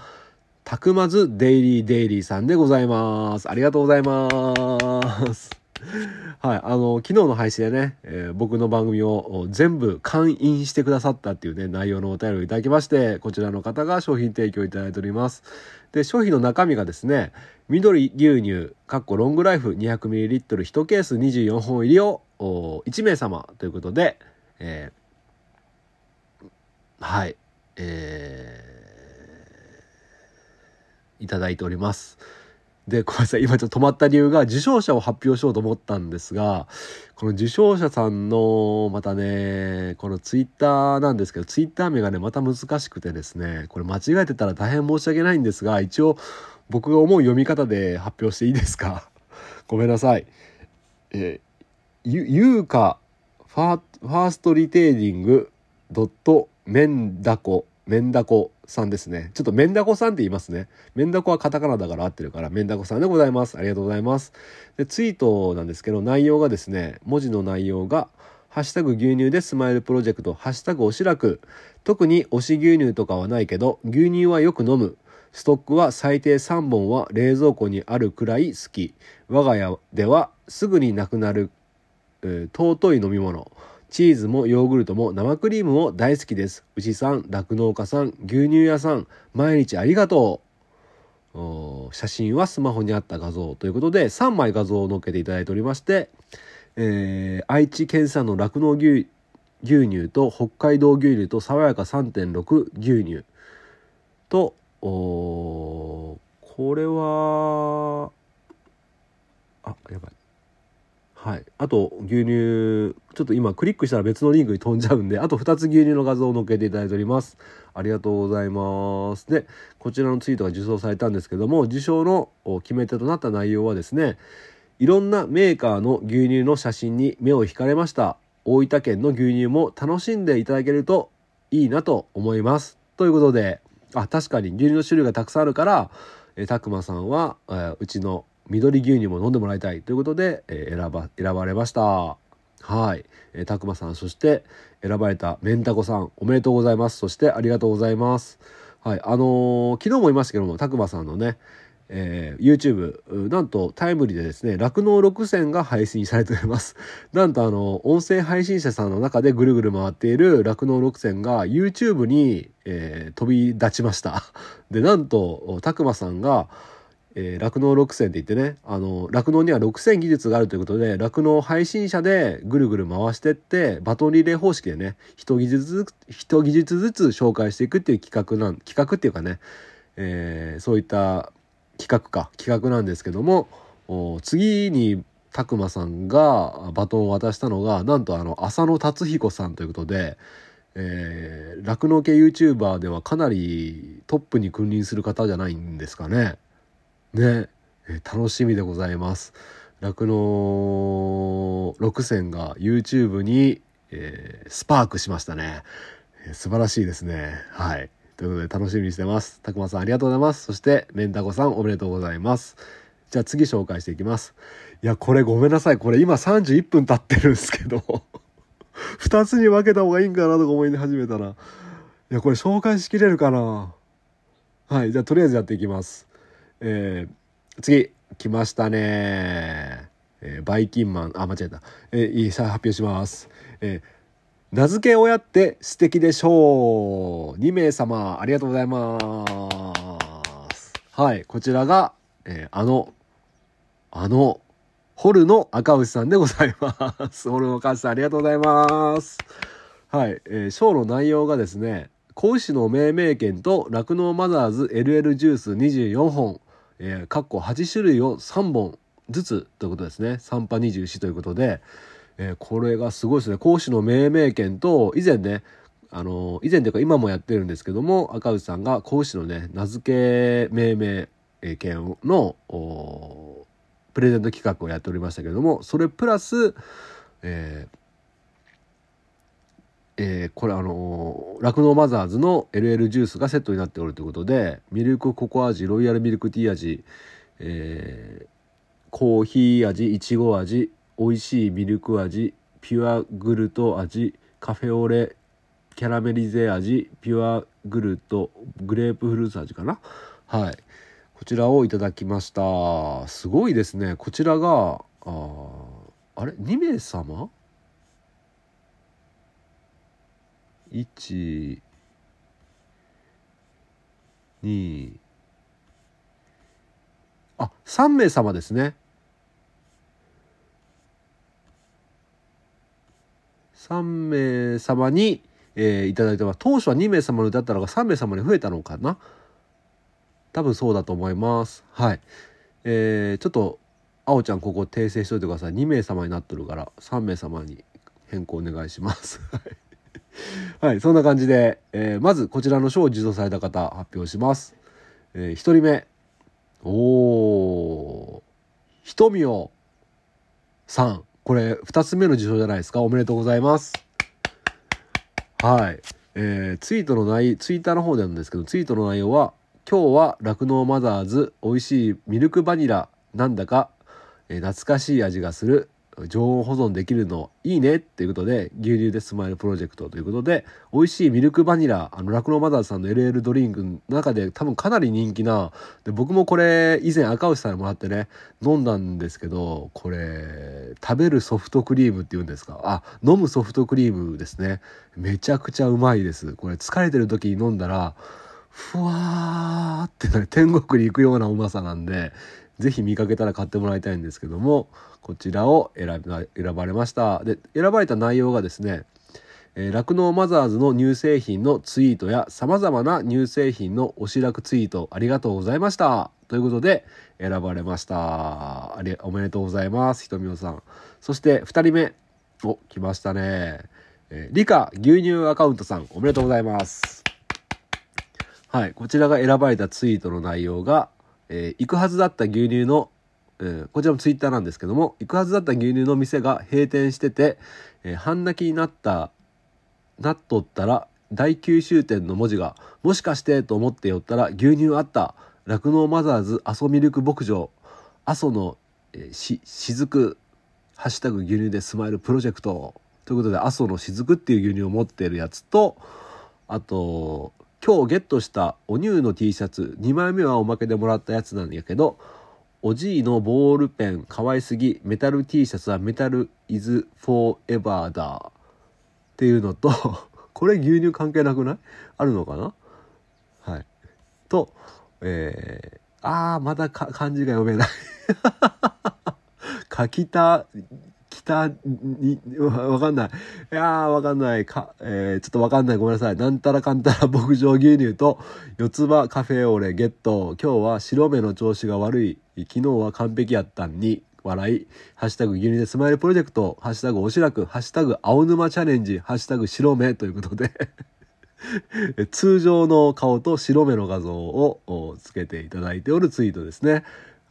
たくまずデイリーデイリーさんでございます。ありがとうございます。[laughs] はい、あの昨日の配信でね、えー僕の番組を全部会員してくださったっていうね内容のお便りをいただきましてこちらの方が商品提供いただいております。で商品の中身がですね緑牛乳かっこロングライフ 200ml1 ケース24本入りを1名様ということで、えーはいえーいただいております。で、ごめんなさい。今ちょっと止まった理由が、受賞者を発表しようと思ったんですが、この受賞者さんの、またね、このツイッターなんですけど、ツイッター名がね、また難しくてですね、これ間違えてたら大変申し訳ないんですが、一応、僕が思う読み方で発表していいですか？[laughs] ごめんなさい。えー、ゆ、ゆうか、ファー、ファーストリテイリング、ドット、メンダコ、メンダコさんですね。ちょっとメンダコさんって言いますね。メンダコはカタカナだから合ってるから、メンダコさんでございます。ありがとうございます。で、ツイートなんですけど、内容がですね、文字の内容が、ハッシュタグ牛乳でスマイルプロジェクト、ハッシュタグおしらく、特に推し牛乳とかはないけど、牛乳はよく飲む。ストックは最低3本は冷蔵庫にあるくらい好き。我が家ではすぐになくなる、えー尊い飲み物。チーズもヨーグルトも生クリームも大好きです。牛さん、酪農家さん、牛乳屋さん、毎日ありがとう。写真はスマホにあった画像ということで3枚画像を載っけていただいておりまして、えー愛知県産の酪農牛乳と北海道牛乳と爽やか3.6牛乳とこれはあやばいはい。あと牛乳ちょっと今クリックしたら別のリンクに飛んじゃうんであと2つ牛乳の画像を載っけていただいております。ありがとうございます。でこちらのツイートが受賞されたんですけども受賞の決め手となった内容はですねいろんなメーカーの牛乳の写真に目を引かれました。大分県の牛乳も楽しんでいただけるといいなと思います。ということであ確かに牛乳の種類がたくさんあるからえたくまさんは、えーうちの緑牛乳も飲んでもらいたいということで、えー選ば選ばれました。はい、えーたくまさんそして選ばれたメンタコさんおめでとうございます。そしてありがとうございます。はい。あのー昨日も言いましたけどもたくまさんのねえー YouTube なんとタイムリーでですね酪農6選が配信されております。[laughs] なんとあの音声配信者さんの中でぐるぐる回っている酪農6選が YouTube に、えー飛び立ちました。でなんとたくまさんがえー酪農6選って言ってねあの酪農には6選技術があるということで酪農配信者でぐるぐる回してってバトンリレー方式でね一技術ずつ一技術ずつ紹介していくっていう企画なん企画っていうかね、えーそういった企画か企画なんですけどもお次にたくまさんがバトンを渡したのがなんとあの浅野達彦さんということでえー酪農系 YouTuber ではかなりトップに君臨する方じゃないんですかね。ね、え楽しみでございます。酪農6選が YouTube に、えースパークしましたね、えー素晴らしいですね。はい。ということで楽しみにしてます。たくまさんありがとうございます。そして、メンタコさんおめでとうございます。じゃあ次紹介していきます。いや、これごめんなさい。これ今31分経ってるんですけど、[laughs] 2つに分けた方がいいんかなとか思い始めたら。いや、これ紹介しきれるかなはい、じゃあとりあえずやっていきます。えー、次、来ましたね。えーバイキンマン、あ、間違えた。えーいい、さあ発表します。えー名付け親って素敵でしょう。2名様、ありがとうございます。はい、こちらが、えーあの、あの、ホルの赤牛さんでございます。[laughs] ホルの赤牛さん、ありがとうございます。はい、えーショーの内容がですね、子牛の命名権と酪農マザーズ LL ジュース24本、えー、かっこ8種類を3本ずつということですね。3波24ということで、えーこれがすごいですね。講師の命名権と、以前ね、あの以前というか今もやってるんですけども、赤内さんが講師のね、名付け命名権の、プレゼント企画をやっておりましたけども、それプラス、えーえーこれあの酪農マザーズの LL ジュースがセットになっておるということでミルクココア味ロイヤルミルクティー味、えーコーヒー味いちご味美味しいミルク味ピュアグルト味カフェオレキャラメリゼ味ピュアグルトグレープフルーツ味かな。はい。こちらをいただきました。すごいですね。こちらがああれ？2名様？1 2あ3名様ですね。3名様に、えーいただいてます。当初は2名様にだったのが3名様に増えたのかな。多分そうだと思います。はい。えーちょっとあおちゃんここ訂正しといてください。2名様になってるから3名様に変更お願いします。[laughs] [laughs] はい、そんな感じで、えーまずこちらの賞を受賞された方発表します。えー、1人目。おー。ひとみおさん。これ2つ目の受賞じゃないですか。おめでとうございます。はい。えーツイートの内、ツイッターの方でなんですけど、ツイートの内容は、今日は酪農マザーズ美味しいミルクバニラなんだか、えー懐かしい味がする常温保存できるのいいねっていうことで牛乳でスマイルプロジェクトということで美味しいミルクバニラあの酪農マザーズさんの LL ドリンクの中で多分かなり人気なで僕もこれ以前赤牛さんにもらってね飲んだんですけどこれ食べるソフトクリームっていうんですか？あ飲むソフトクリームですね。めちゃくちゃうまいです。これ疲れてる時に飲んだらふわーってね天国に行くようなうまさなんでぜひ見かけたら買ってもらいたいんですけどもこちらを選ば選ばれました。で選ばれた内容がですねえー酪農マザーズの乳製品のツイートやさまざまな乳製品のおしらくツイートありがとうございました。ということで選ばれました。ありおめでとうございますひとみおさん。そして2人目。お来ましたね、えー、理科牛乳アカウントさんおめでとうございます。はいこちらが選ばれたツイートの内容が、えー行くはずだった牛乳のえーこちらもツイッターなんですけども行くはずだった牛乳の店が閉店してて、えー半泣きになったなっとったら大九州店の文字がもしかしてと思って寄ったら牛乳あった酪農マザーズ阿蘇ミルク牧場阿蘇の、えーし雫ハッシュタグ牛乳でスマイルプロジェクトということで阿蘇の雫っていう牛乳を持っているやつとあと今日ゲットしたお乳の T シャツ2枚目はおまけでもらったやつなんやけどおじいのボールペンかわいすぎメタル T シャツはメタルイズフォーエバーだ。っていうのと [laughs] これ牛乳関係なくない？あるのかな？はい。とえー、あーまだ漢字が読めない。かきた北にわかんない。いやーわかんない。か、えーちょっとわかんない。ごめんなさい。なんたらかんたら牧場牛乳と四つ葉カフェオレゲット。今日は白目の調子が悪い。昨日は完璧やったんに。笑い、ハッシュタグ牛乳でスマイルプロジェクト、ハッシュタグおしらく、ハッシュタグ青沼チャレンジ、ハッシュタグ白目ということで。[laughs] 通常の顔と白目の画像をつけていただいておるツイートですね。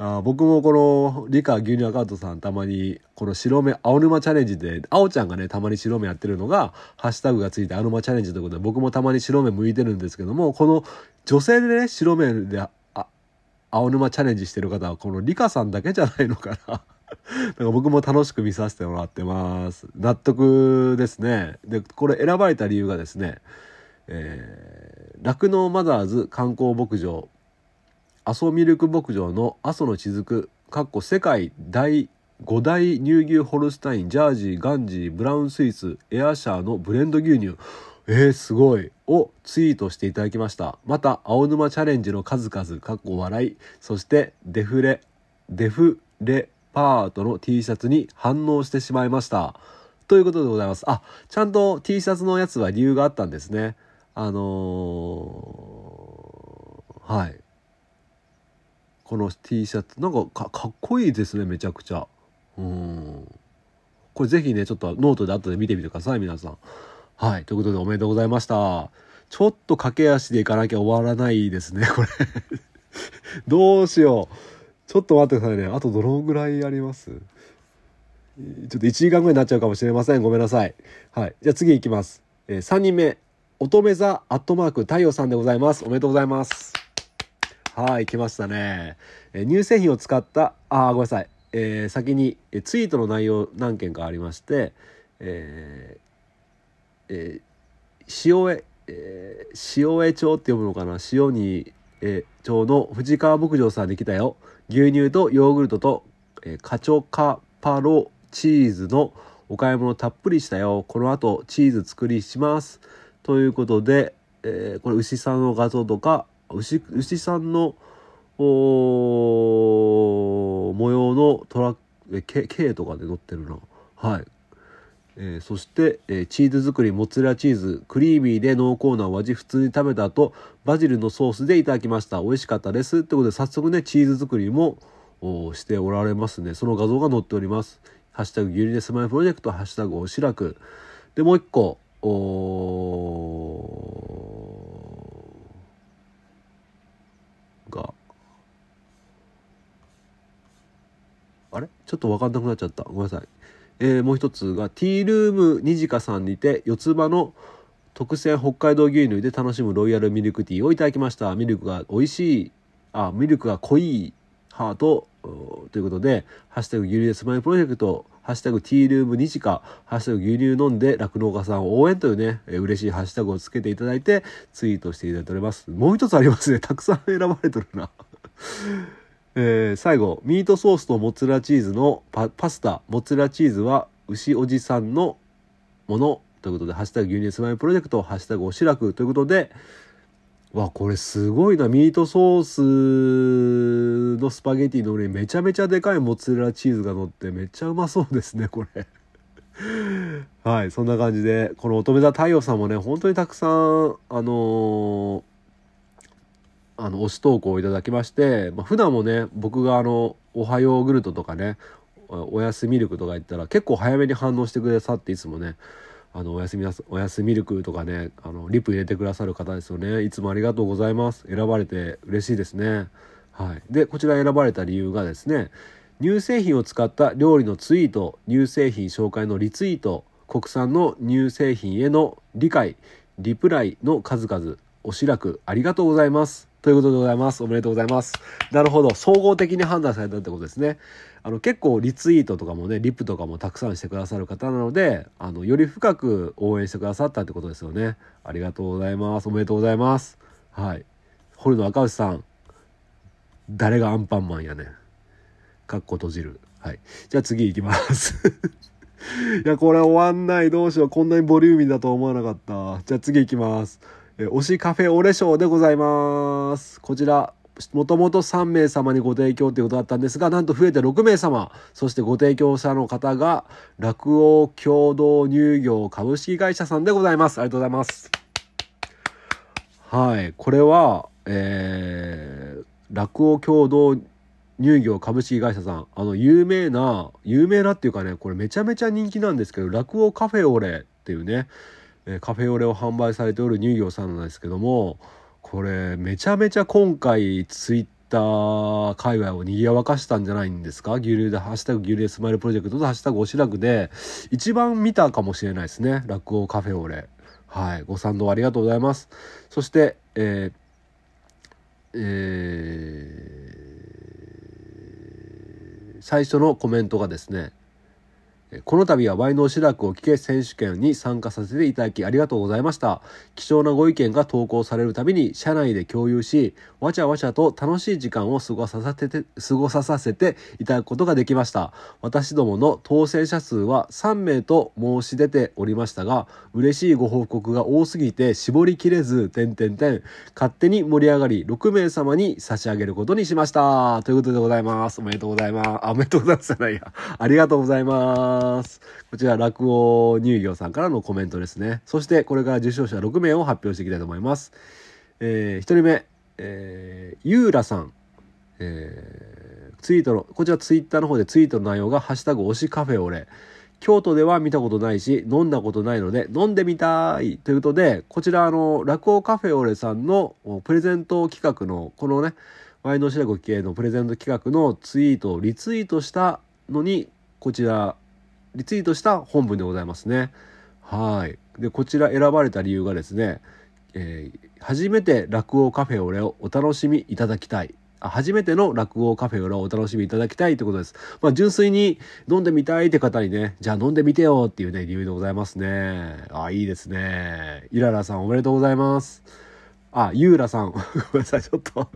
あ僕もこの理科牛乳アカウントさんたまにこの白目青沼チャレンジで青ちゃんがねたまに白目やってるのがハッシュタグがついて青沼チャレンジということで僕もたまに白目向いてるんですけどもこの女性でね白目であ青沼チャレンジしてる方はこのリカさんだけじゃないのかな。なんか僕も楽しく見させてもらってます。納得ですね。でこれ選ばれた理由がですねえー酪農マザーズ観光牧場阿蘇ミルク牧場の阿蘇の雫かっこ世界第5大乳牛ホルスタインジャージーガンジーブラウンスイスエアシャーのブレンド牛乳。えー、すごい。をツイートしていただきました。また青沼チャレンジの数々かっこ笑い。そしてデフレデフレパートの T シャツに反応してしまいました。ということでございます。あちゃんと T シャツのやつは理由があったんですね。あのーはい。この T シャツ。なんかかかっこいいですねめちゃくちゃ。うん。これぜひねちょっとノートで後で見てみてください皆さん。はい。ということでおめでとうございました。ちょっと駆け足でいかなきゃ終わらないですねこれ。[laughs] どうしよう。ちょっと待ってくださいね。あとどのぐらいあります？ちょっと1時間ぐらいになっちゃうかもしれません。ごめんなさい。はい。じゃあ次いきます、え3人目。乙女座アットマーク太陽さんでございます。おめでとうございます。はい、来ましたね。え乳製品を使った、あ、ごめんなさい。えー先に、えツイートの内容何件かありまして、えーえー塩江、えー塩江町って読むのかな？塩に、えー町の藤川牧場さんに来たよ。牛乳とヨーグルトと、えーカチョカパロチーズのお買い物たっぷりしたよ。この後チーズ作りします。ということで、えーこれ牛さんの画像とか牛牛さんの模様のトラック K, とかで載ってるな。はい、えーそして、えーチーズ作りモッツァレラチーズクリーミーで濃厚なお味普通に食べた後バジルのソースでいただきました。美味しかったです。ってことで早速ねチーズ作りもしておられますね。その画像が載っております「ハッシュタグ牛乳でスマイプロジェクト」「ハッシュタグおしらく」でもう一個おーがあれ？ちょっと分かんなくなっちゃった。ごめんなさい、えーもう一つがティールームにじかさんにて四つ葉の特製北海道牛乳で楽しむロイヤルミルクティーをいただきました。ミルクが美味しい。あミルクが濃い。ハート。ということで「ハッシュタグ牛乳でスマイルプロジェクト」「ハッシュタグティールームにじか」「ハッシュタグ牛乳飲んで酪農家さんを応援」というね、えー嬉しいハッシュタグをつけていただいてツイートしていただいております。もう一つありますね。たくさん選ばれてるな。えー最後ミートソースとモッツァレラチーズのパスタモッツァレラチーズは牛おじさんのものということで「ハッシュタグ牛乳スマイルプロジェクト」「ハッシュタグおしらく」ということでわこれすごいな。ミートソースのスパゲティの上にめちゃめちゃでかいモッツァレラチーズが乗ってめっちゃうまそうですねこれ。はいそんな感じでこの乙女座太陽さんもね本当にたくさんあのーあの推し投稿をいただきまして、まあ、普段もね僕があの「おはヨーグルト」とかね「おやすミルク」とか言ったら結構早めに反応してくださっていつもね「あのおやすみなさおやすミルク」とかねあのリプ入れてくださる方ですよね。いつもありがとうございます。選ばれて嬉しいですね。はい。でこちら選ばれた理由がですね乳製品を使った料理のツイート乳製品紹介のリツイート国産の乳製品への理解リプライの数々おしらくありがとうございます。ということでございます。おめでとうございます。なるほど。総合的に判断されたってことですね。あの結構リツイートとかもねリプとかもたくさんしてくださる方なのであのより深く応援してくださったってことですよね。ありがとうございます。おめでとうございます。はい。堀野赤内さん。誰がアンパンマンやねん。かっこ閉じる。はい。じゃあ次行きます。[laughs] いやこれ終わんない。どうしよう。こんなにボリューミーだと思わなかった。じゃあ次行きます。え推しカフェオレショーでございます。こちらもともと3名様にご提供ということだったんですがなんと増えて6名様そしてご提供者の方が落王共同乳業株式会社さんでございます。ありがとうございます。はい。これはえー、落王共同乳業株式会社さん。あの有名な有名なっていうかねこれめちゃめちゃ人気なんですけど落王カフェオレっていうねえカフェオレを販売されておる乳業さんなんですけどもこれめちゃめちゃ今回ツイッター界隈を賑わかしたんじゃないんですか？牛乳で「ハッシュタグ牛乳スマイルプロジェクト」と「ハッシュタグおしらく」で一番見たかもしれないですね。落語カフェオレ。はい。ご賛同ありがとうございます。そしてえーえー最初のコメントがですねこの度はワイノーシラクを聞け選手権に参加させていただきありがとうございました。貴重なご意見が投稿されるたびに社内で共有し、わちゃわちゃと楽しい時間を過ごさせて、過ごさせていただくことができました。私どもの当選者数は3名と申し出ておりましたが、嬉しいご報告が多すぎて絞りきれず、点々点、勝手に盛り上がり、6名様に差し上げることにしました。ということでございます。おめでとうございます。あ、おめでとうございますじゃないや。ありがとうございます。ますこちら、落語乳業さんからのコメントですね。そして、これから受賞者6名を発表していきたいと思います。えー、1人目、えー、ゆうらさん。えー、ツイートの、こちらツイッターの方でツイートの内容が、ハッシュタグ推しカフェオレ。京都では見たことないし、飲んだことないので、飲んでみたいということで、こちら、あの、落語カフェオレさんのプレゼント企画の、このね、ワイド白子系のプレゼント企画のツイートをリツイートしたのに、こちら、リツイートした本文でございますね。はい。で、こちら選ばれた理由がですね、えー初めて落語カフェオレをお楽しみいただきたい。あ初めての落語カフェオレをお楽しみいただきたいということです。まあ、純粋に飲んでみたいって方にね、じゃあ飲んでみてよっていうね、理由でございますね。あ、いいですね。イララさんおめでとうございます。あ、ユーラさん。[laughs] ごめんなさい、ちょっと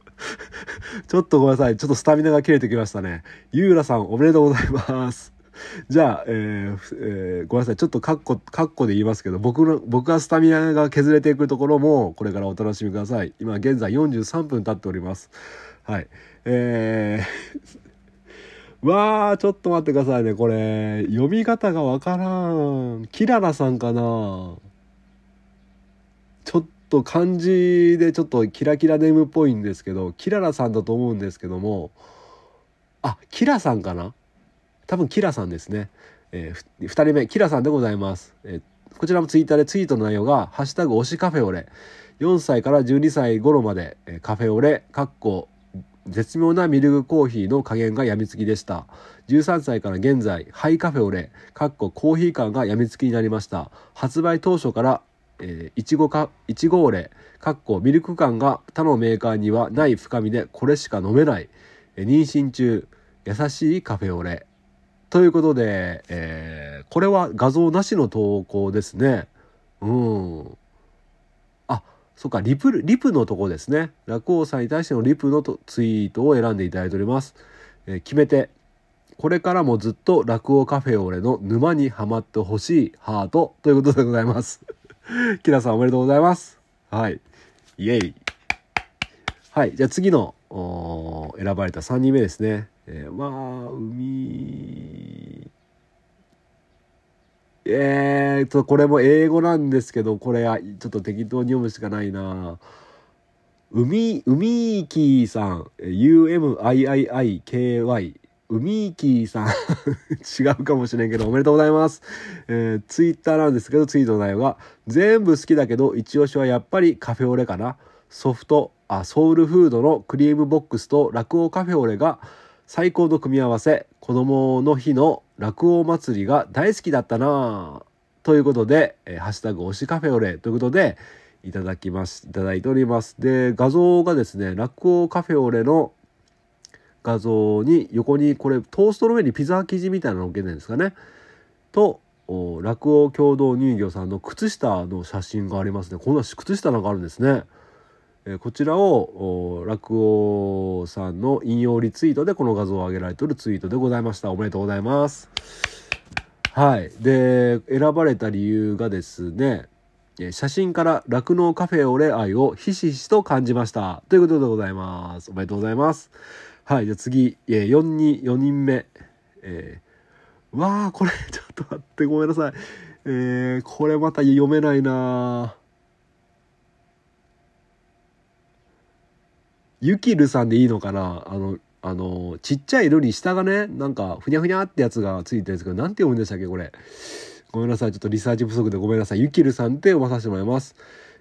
[laughs] ちょっとごめんなさい。ちょっとスタミナが切れてきましたね。ユーラさんおめでとうございます。[laughs] じゃあ、えーえーごめんなさい。ちょっとカッコ、カッコで言いますけど、僕の、僕がスタミナが削れていくところも、これからお楽しみください。今現在43分経っております。はい。えー、[laughs] わー、ちょっと待ってくださいね。これ、読み方がわからん。キララさんかな？ちょっと漢字でちょっとキラキラネームっぽいんですけど、キララさんだと思うんですけども、あ、キラさんかな？多分キラさんですね。えー、2人目、キラさんでございます。えーこちらもツイッターでツイートの内容が、ハッシュタグ推しカフェオレ。4歳から12歳頃まで、えーカフェオレ、かっこ、絶妙なミルクコーヒーの加減が病みつきでした。13歳から現在、ハイカフェオレ、かっこコーヒー感が病みつきになりました。発売当初から、いちごか、いちごオレ、かっこミルク感が他のメーカーにはない深みで、これしか飲めない。妊娠中、優しいカフェオレ。ということで、えーこれは画像なしの投稿ですね。うん。あ、そっか、リプ、リプのとこですね。落語さんに対してのリプのとツイートを選んでいただいております。えー決めて、これからもずっと落語カフェオレの沼にはまってほしいハートということでございます。[laughs] キラさんおめでとうございます。はい。イエイ。はい。じゃあ次の選ばれた3人目ですね。えーまあ、海、えーと、これも英語なんですけど、これはちょっと適当に読むしかないな。海、海キーさん、UMIIIKY、海キーさん、違うかもしれんけど、おめでとうございます。えー、ツイッターなんですけど、ツイートの内容が、全部好きだけど、一押しはやっぱりカフェオレかな。ソフト、あ、ソウルフードのクリームボックスと落語カフェオレが最高の組み合わせ。子供の日の落語祭りが大好きだったなということで、えーハッシュタグ推しカフェオレということで、いただきます、いただいております。で、画像がですね、落語カフェオレの画像に横にこれトーストの上にピザ生地みたいなのを置けてるんですかね。と、落語共同乳業さんの靴下の写真がありますね。こんな靴下なんかあるんですね。えこちらを落語さんの引用リツイートでこの画像を上げられてるツイートでございました。おめでとうございます。はい。で、選ばれた理由がですね、写真から酪農カフェオレ愛をひしひしと感じました。ということでございます。おめでとうございます。はい。じゃあ次、え、4人、4人目。えーわあ、これ、[laughs] ちょっと待って、ごめんなさい。えー、これまた読めないなゆきるさんでいいのかな？あの、あの、ちっちゃい「る」に下がね、なんか、ふにゃふにゃってやつがついてるんですけど、なんて読むんでしたっけ、これ？ごめんなさい。ちょっとリサーチ不足でごめんなさい。ゆきるさんって読まさせてもらいます。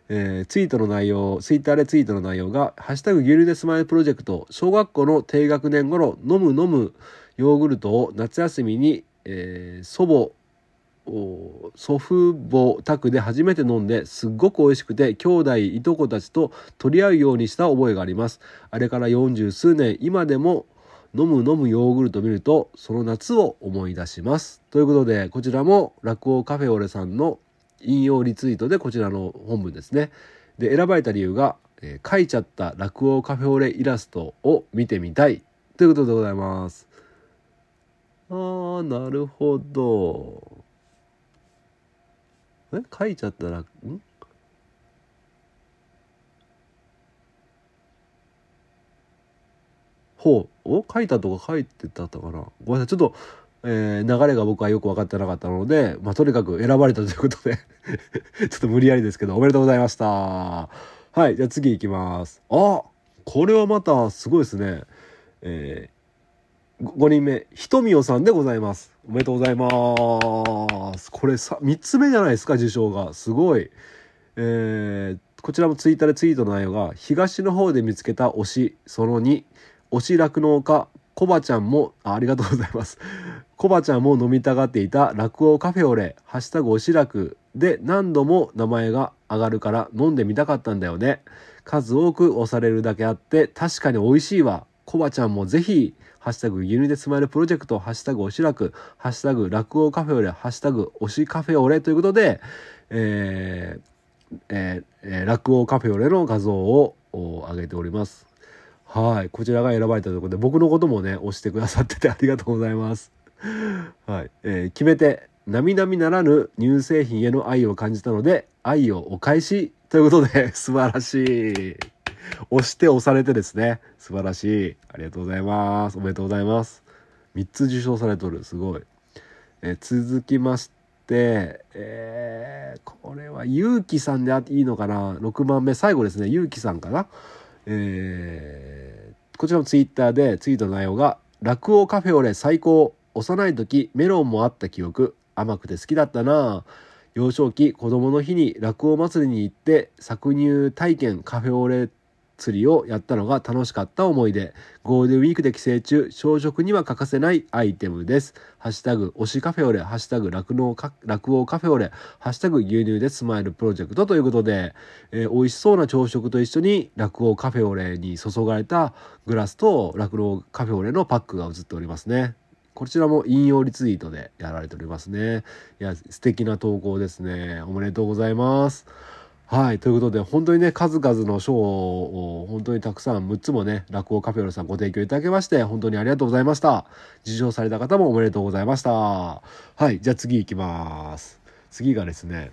えーツイートの内容、ツイッターでツイートの内容が、ハッシュタグ牛乳でスマイルプロジェクト、小学校の低学年頃、飲む飲むヨーグルトを夏休みに、えー祖母、祖父母宅で初めて飲んですっごく美味しくて兄弟いとこたちと取り合うようにした覚えがありますあれから40数年今でも飲む飲むヨーグルトを見るとその夏を思い出します。ということでこちらも落語カフェオレさんの引用リツイートでこちらの本文ですね。で選ばれた理由が、えー描いちゃった落語カフェオレイラストを見てみたいということでございます。あーなるほど。え書いちゃったらん？ほうお書いたとか書いてたかなごめんなさい。ちょっと、えー流れが僕はよく分かってなかったので、まあ、とにかく選ばれたということで。[laughs] ちょっと無理やりですけどおめでとうございました。はいじゃあ次いきます。あこれはまたすごいですね。え5人目ひとみおさんでございます。おめでとうございます。これさ3つ目じゃないですか受賞が。すごい。えーこちらもツイッターでツイートの内容が東の方で見つけた推しその2推し酪農家コバちゃんもあありがとうございます。コバちゃんも飲みたがっていた落語カフェオレ。ハッシュタグ推し楽で何度も名前が上がるから飲んでみたかったんだよね。数多く押されるだけあって確かに美味しいわ。コバちゃんもぜひハッシュタグ牛乳でスマイルプロジェクトハッシュタグ推し楽ハッシュタグ落語カフェオレハッシュタグ推しカフェオレということでえーえーえー落語カフェオレの画像をお上げております。はい、こちらが選ばれたということで、僕のこともね、押してくださっててありがとうございます。はい、えー決めて、並々ならぬ乳製品への愛を感じたので、愛をお返しということで、素晴らしい。押して押されてですね、素晴らしい。ありがとうございます。おめでとうございます。3つ受賞されとる、すごい。え続きまして、えーこれはゆうきさんであっていいのかな6番目最後ですねゆうきさんかな、えーこちらもツイッターでツイートの内容が「落語カフェオレ最高幼い時メロンもあった記憶甘くて好きだったな幼少期子供の日に落語祭りに行って搾乳体験カフェオレ釣りをやったのが楽しかった思い出。ゴールデンウィークで帰省中朝食には欠かせないアイテムです。ハッシュタグ推しカフェオレ。ハッシュタグ落農か落語カフェオレ。ハッシュタグ牛乳でスマイルプロジェクトということで、えー美味しそうな朝食と一緒に落語カフェオレに注がれたグラスと落語カフェオレのパックが映っておりますね。こちらも引用リツイートでやられておりますね。いや素敵な投稿ですね。おめでとうございます。はい。ということで、本当にね、数々の賞を、本当にたくさん、6つもね、落語カフェオレさんご提供いただきまして、本当にありがとうございました。受賞された方もおめでとうございました。はい。じゃあ次行きます。次がですね、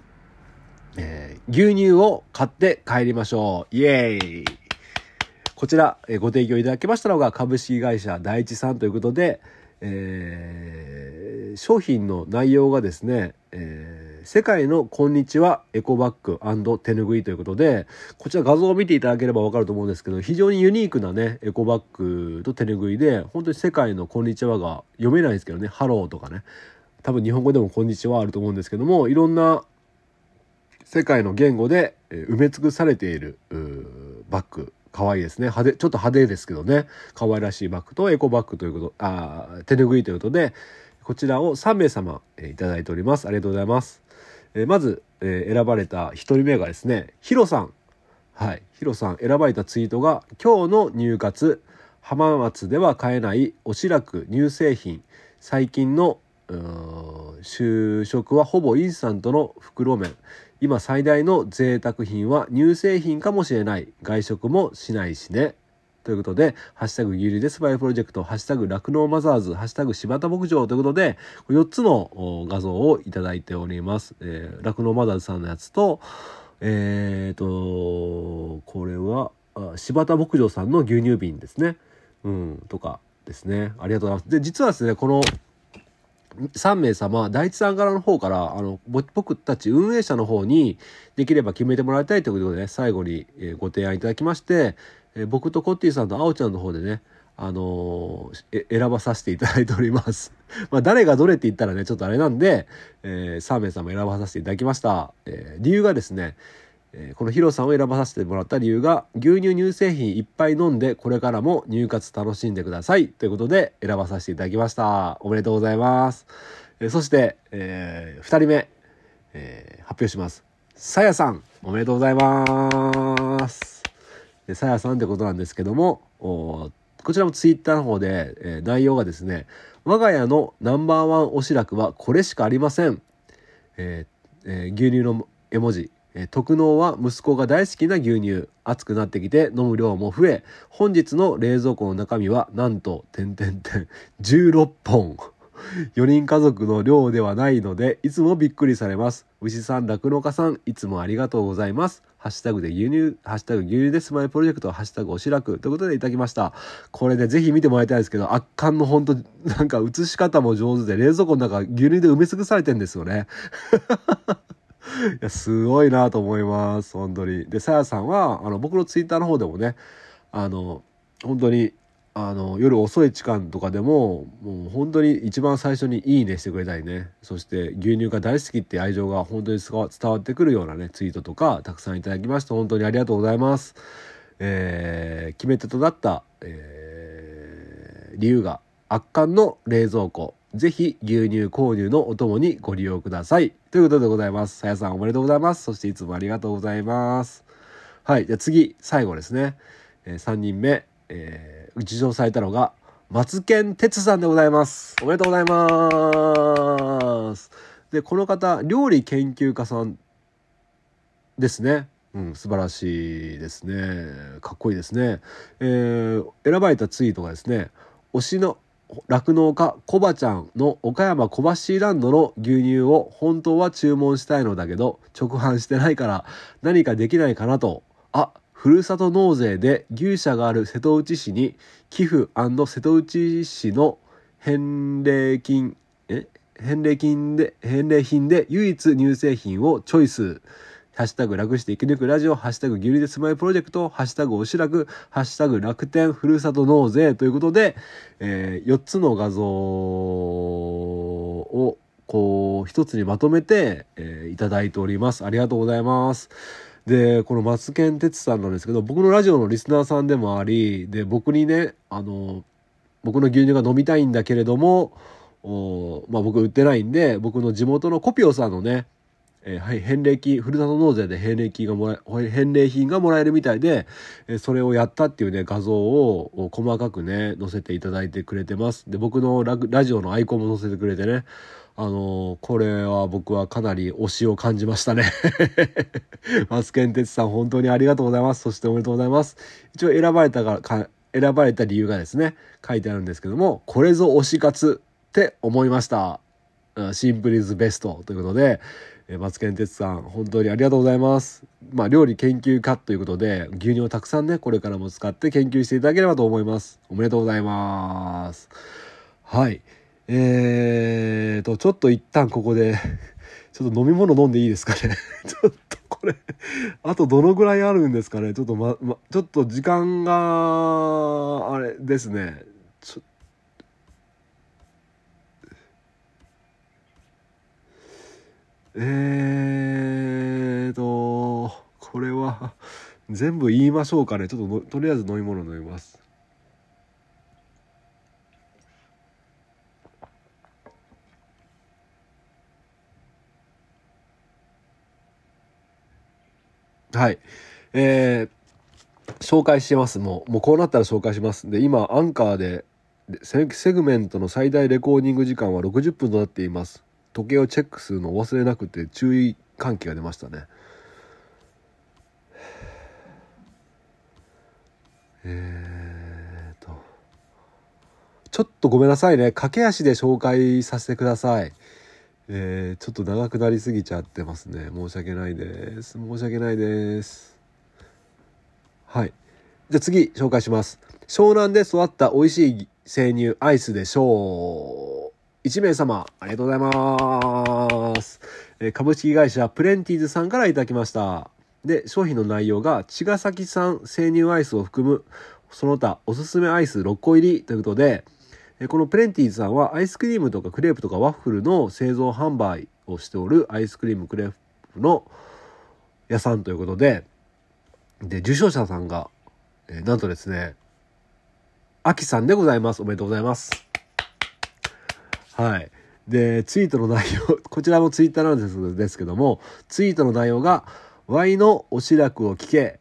えー牛乳を買って帰りましょう。イエーイこちら、えーご提供いただきましたのが株式会社第一さんということで、えー商品の内容がですね、えー世界のこんにちはエコバッグ手拭いということで、こちら画像を見ていただければわかると思うんですけど、非常にユニークなね、エコバッグと手拭いで、本当に世界のこんにちはが読めないですけどね、ハローとかね、多分日本語でもこんにちはあると思うんですけども、いろんな世界の言語で埋め尽くされているバッグ。可愛いですね。派手ちょっと派手ですけどね。可愛らしいバッグとエコバッグということあー手拭いということでこちらを3名様、えいただいております。ありがとうございます、えーまず、えー選ばれた1人目がですねヒロさん。はい。ヒロさん選ばれたツイートが「今日の入活。浜松では買えないおしらく乳製品。最近の就職はほぼインスタントの袋麺。今最大の贅沢品は乳製品かもしれない。外食もしないしね。ということで「ハッシュタグ牛乳でスパイプロジェクト」「ハッシュタグ酪農マザーズ」「ハッシュタグ柴田牧場」ということで4つの画像をいただいております。えー酪農マザーズさんのやつとえー、とこれは柴田牧場さんの牛乳瓶ですね。うん、とかですね。ありがとうございます。で、実はですね、この3名様、第一さんからの方から、あの、ぼ僕たち運営者の方に、できれば決めてもらいたいということでね、最後に、えご提案いただきまして、えー僕とコッティさんとあおちゃんの方でね、あのー選ばさせていただいております。[laughs] まあ、誰がどれって言ったらね、ちょっとあれなんで、え3名様選ばさせていただきました。えー理由がですね、えーこのヒロさんを選ばさせてもらった理由が牛乳乳製品いっぱい飲んでこれからも乳活楽しんでください。ということで選ばさせていただきました。おめでとうございます、えーそして、え2人目、えー発表します。さやさんおめでとうございます。さやさんってことなんですけどもこちらもツイッターの方で、えー内容がですね、我が家のナンバーワンおしらくはこれしかありません。えーえー牛乳の絵文字。えー特納は息子が大好きな牛乳。熱くなってきて飲む量も増え、本日の冷蔵庫の中身はなんと、点々点、16本。4人家族の量ではないので、いつもびっくりされます。牛さん、酪農家さん、いつもありがとうございます。ハッシュタグで牛乳、ハッシュタグ牛乳でスマイルプロジェクト、ハッシュタグおしらくということでいただきました。これね、ぜひ見てもらいたいですけど、圧巻の本当なんか映し方も上手で、冷蔵庫の中牛乳で埋め尽くされてんですよね。[laughs] いや、すごいなと思います。本当に。で、さやさんは、あの、僕のツイッターの方でもね、あの、本当に、あの、夜遅い時間とかでも、もう本当に一番最初にいいねしてくれたりね。そして、牛乳が大好きって愛情が本当に伝わってくるようなね、ツイートとか、たくさんいただきまして、本当にありがとうございます。えー決め手となった、えー理由が圧巻の冷蔵庫。ぜひ牛乳購入のお供にご利用ください。ということでございます。さやさんおめでとうございます。そしていつもありがとうございます。はい。じゃあ次、最後ですね。え3人目、えー受賞されたのが、松健哲さんでございます。おめでとうございます。で、この方、料理研究家さんですね。うん、素晴らしいですね。かっこいいですね。えー選ばれたツイートがですね、推しの酪農家コバちゃんの岡山小橋ランドの牛乳を本当は注文したいのだけど直販してないから何かできないかなとふるさと納税で牛舎がある瀬戸内市に寄付瀬戸内市の返礼金え？返礼金で返礼品で唯一乳製品をチョイスハッシュタグ楽して生き抜くラジオ、ハッシュタグ牛乳でスマイルプロジェクト、ハッシュタグおしらく、ハッシュタグ楽天ふるさと納税ということで、え4つの画像をこう一つにまとめて、えーいただいております。ありがとうございます。で、この松健哲さんなんですけど、僕のラジオのリスナーさんでもあり、で、僕にね、あの、僕の牛乳が飲みたいんだけれども、おまあ僕売ってないんで、僕の地元のコピオさんのね、えーはい、返礼金、ふるさと納税で返礼金がもらえ、返礼品がもらえるみたいで、えそれをやったっていうね、画像を細かくね、載せていただいてくれてます。で、僕のララジオのアイコンも載せてくれてね、あのーこれは僕はかなり推しを感じましたね。[laughs] マスケンテツさん本当にありがとうございます。そしておめでとうございます。一応選ばれたがか、選ばれた理由がですね、書いてあるんですけども、これぞ推し活って思いました。シンプルイズベストということで、マツケンテツさん、本当にありがとうございます。まあ、料理研究家ということで、牛乳をたくさんね、これからも使って研究していただければと思います。おめでとうございます。はい。えーと、ちょっと一旦ここで、[laughs] ちょっと飲み物飲んでいいですかね？[laughs] ちょっとこれ、あとどのぐらいあるんですかね？ちょっとま、ま、ちょっと時間が、あれですね。ちょえーと、これは、全部言いましょうかね。ちょっと、とりあえず飲み物飲みます。はい。えー、紹介してます。もう、もうこうなったら紹介します。で、今、アンカーで、セグメントの最大レコーディング時間は60分となっています。時計をチェックするのを忘れなくて注意喚起が出ましたね。えーと、ちょっとごめんなさいね。駆け足で紹介させてください。えー、ちょっと長くなりすぎちゃってますね。申し訳ないです。申し訳ないです。はい。じゃあ次紹介します。湘南で育った美味しい生乳アイスでしょう。1名様、ありがとうございます。えー株式会社プレンティーズさんからいただきました。で、商品の内容が、茅ヶ崎産生乳アイスを含む、その他おすすめアイス6個入りということで、このプレンティーズさんはアイスクリームとかクレープとかワッフルの製造販売をしておるアイスクリームクレープの屋さんということで、で、受賞者さんが、えなんとですね、アキさんでございます。おめでとうございます。はい。で、ツイートの内容、[laughs] こちらもツイッターなんですですけども、ツイートの内容が、ワイのおしらくを聞け、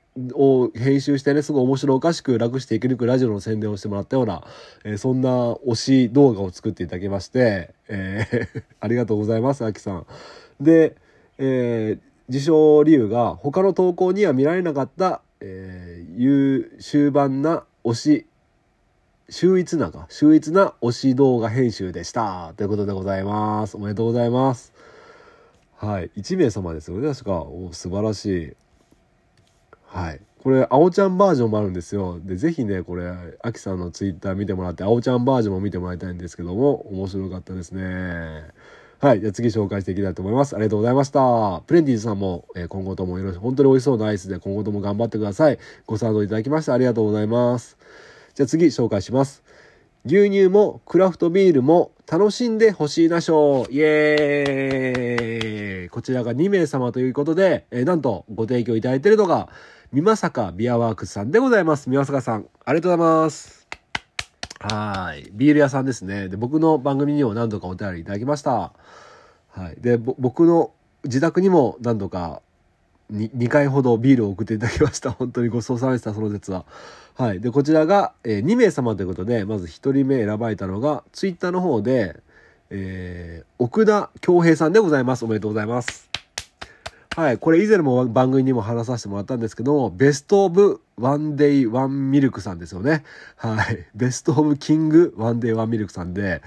を編集してね、すごい面白おかしく楽して生き抜くラジオの宣伝をしてもらったような、えーそんな推し動画を作っていただきまして、えー [laughs] ありがとうございます、あきさん。で、えー受賞理由が他の投稿には見られなかった、えー優終盤な推し秀逸なか秀逸な推し動画編集でした。ということでございます。おめでとうございます。はい。1名様ですよね確か。お素晴らしい。はいこれあおちゃんバージョンもあるんですよでぜひねこれあきさんのツイッター見てもらってあおちゃんバージョンも見てもらいたいんですけども面白かったですねはい。じゃあ次紹介していきたいと思います。ありがとうございました。プレンディーズさんも、えー今後ともよろしく、本当に美味しそうなアイスで今後とも頑張ってください。ご賛同いただきましてありがとうございます。じゃあ次紹介します。牛乳もクラフトビールも楽しんでほしいな賞イエーイこちらが2名様ということで、えーなんとご提供いただいているのが、みまさかビアワークスさんでございます。みまさん、ありがとうございます。はい。ビール屋さんですね。で、僕の番組にも何度かお便りいただきました。はい。で、僕の自宅にも何度かに2回ほどビールを送っていただきました。[laughs] 本当にごちそうさまでした、その説は。はい。で、こちらが、え2名様ということで、まず1人目選ばれたのが、ツイッターの方で、えー奥田恭平さんでございます。おめでとうございます。はい。これ以前も番組にも話させてもらったんですけども、ベストオブワンデイワンミルクさんですよね。はい。ベストオブキングワンデイワンミルクさんで、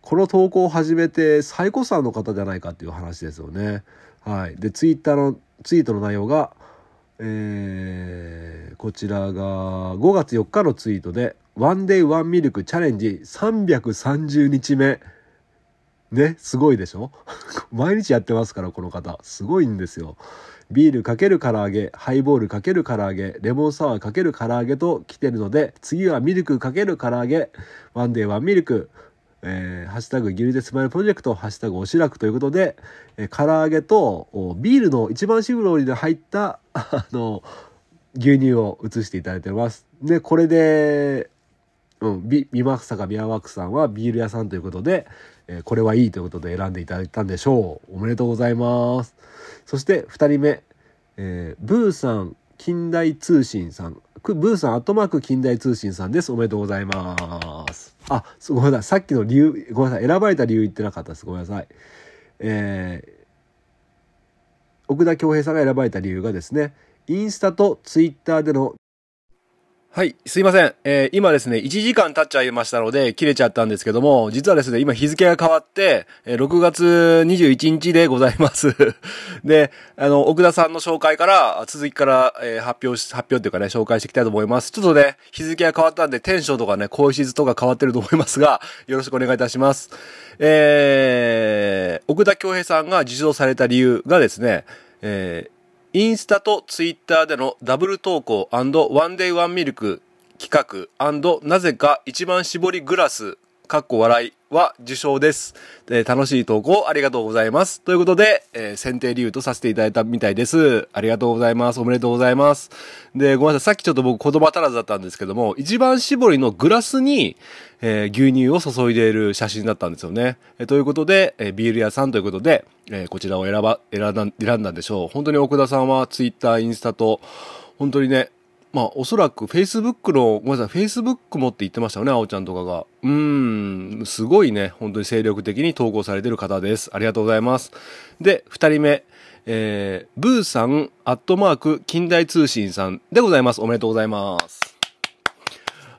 この投稿を始めて最古さんの方じゃないかっていう話ですよね。はい。で、ツイッターの、ツイートの内容が、えーこちらが5月4日のツイートで、ワンデイワンミルクチャレンジ330日目。ね、すごいでしょ？[laughs] 毎日やってますから、この方。すごいんですよ。ビールかける唐揚げ、ハイボールかける唐揚げ、レモンサワーかける唐揚げと来てるので、次はミルクかける唐揚げ、ワンデーワンミルク、えーハッシュタグギルデスマイルプロジェクト、ハッシュタグおしらくということで、えー唐揚げとおビールの一番シンプルで入った、[laughs] あの、牛乳を移していただいてます。で、これで、うん、ビ、ビマクサカビアワークさんはビール屋さんということで、えーこれはいいということで選んでいただいたんでしょう。おめでとうございます。そして2人目、えーブーさん近代通信さん。くブーさんアットマーク近代通信さんです。おめでとうございます。あ、すごめんなさい。さっきの理由、ごめんなさい。選ばれた理由言ってなかったです。ごめんなさい。えー奥田恭平さんが選ばれた理由がですね、インスタとツイッターでのはい、すいません。えー今ですね、1時間経っちゃいましたので、切れちゃったんですけども、実はですね、今日付が変わって、えー6月21日でございます。[laughs] で、あの、奥田さんの紹介から、続きから、えー発表し、発表っていうかね、紹介していきたいと思います。ちょっとね、日付が変わったんで、テンションとかね、声質とか変わってると思いますが、よろしくお願いいたします。えー、奥田恭平さんが受賞された理由がですね、えーインスタとツイッターでのダブル投稿ワンデイワンミルク企画なぜか一番搾りグラスかっこ笑い。は受賞です。で楽しい投稿ありがとうございます。ということで、えー選定理由とさせていただいたみたいです。ありがとうございます。おめでとうございます。で、ごめんなさい。さっきちょっと僕言葉足らずだったんですけども、一番搾りのグラスに、えー牛乳を注いでいる写真だったんですよね。えーということで、えビール屋さんということで、えこちらを選ば、選んだ、選んだんでしょう。本当に奥田さんはツイッター、インスタと、本当にね、まあ、おそらく Facebook の、ごめんなさい、Facebook もって言ってましたよね、あおちゃんとかが。うん、すごいね、本当に精力的に投稿されてる方です。ありがとうございます。で、二人目、えー、ブーさん、アットマーク、近代通信さんでございます。おめでとうございます。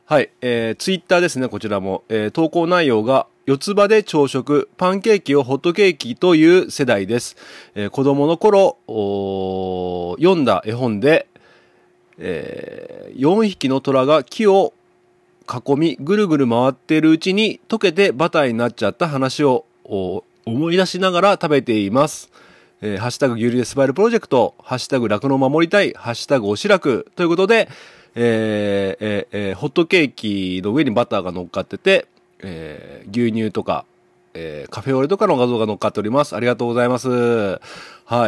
はい、えー、ツイッターですね、こちらも。えー、投稿内容が、四つ葉で朝食、パンケーキをホットケーキという世代です。えー子供の頃、おー読んだ絵本で、え4匹の虎が木を囲みぐるぐる回っているうちに溶けてバターになっちゃった話を思い出しながら食べています。えーハッシュタグ牛乳でスマイルプロジェクト、ハッシュタグ酪農守りたい、ハッシュタグおしらくということで、えーえーえーホットケーキの上にバターが乗っかってて、えー牛乳とか、えーカフェオレとかの画像が乗っかっております。ありがとうございます。は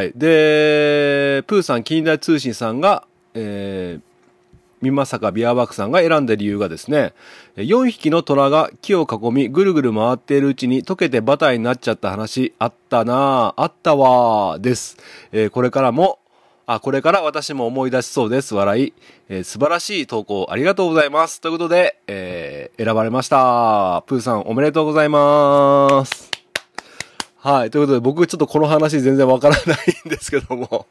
い。で、プーさん、近代通信さんが、えー、美作ビアワークさんが選んだ理由がですね、4匹の虎が木を囲みぐるぐる回っているうちに溶けてバターになっちゃった話あったなああったわーです。えーこれからも、あ、これから私も思い出しそうです。笑い。えー素晴らしい投稿ありがとうございます。ということで、えー選ばれました。プーさんおめでとうございます。はい。ということで、僕ちょっとこの話全然わからないんですけども、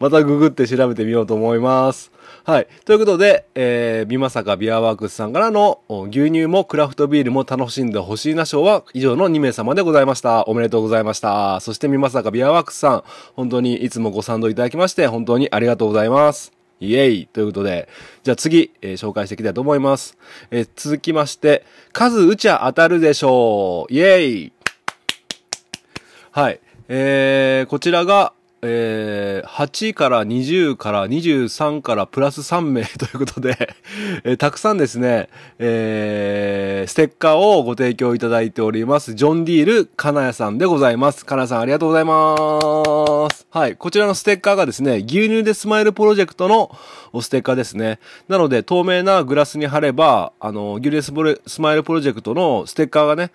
またググって調べてみようと思います。はい。ということで、えー、美まさかビアワークスさんからの牛乳もクラフトビールも楽しんでほしいな賞は以上の2名様でございました。おめでとうございました。そして美まさかビアワークスさん、本当にいつもご賛同いただきまして、本当にありがとうございます。イエイということで、じゃあ次、えー紹介していきたいと思います。えー続きまして、数打ちゃ当たるでしょう。イエイはい。えー、こちらが、えー、8から20から23からプラス3名 [laughs] ということで、えーたくさんですね、えー、ステッカーをご提供いただいております。ジョン・ディール、金谷さんでございます。金谷さんありがとうございます。はい。こちらのステッカーがですね、牛乳でスマイルプロジェクトのステッカーですね。なので、透明なグラスに貼れば、あの、牛乳でスマイルプロジェクトのステッカーがね、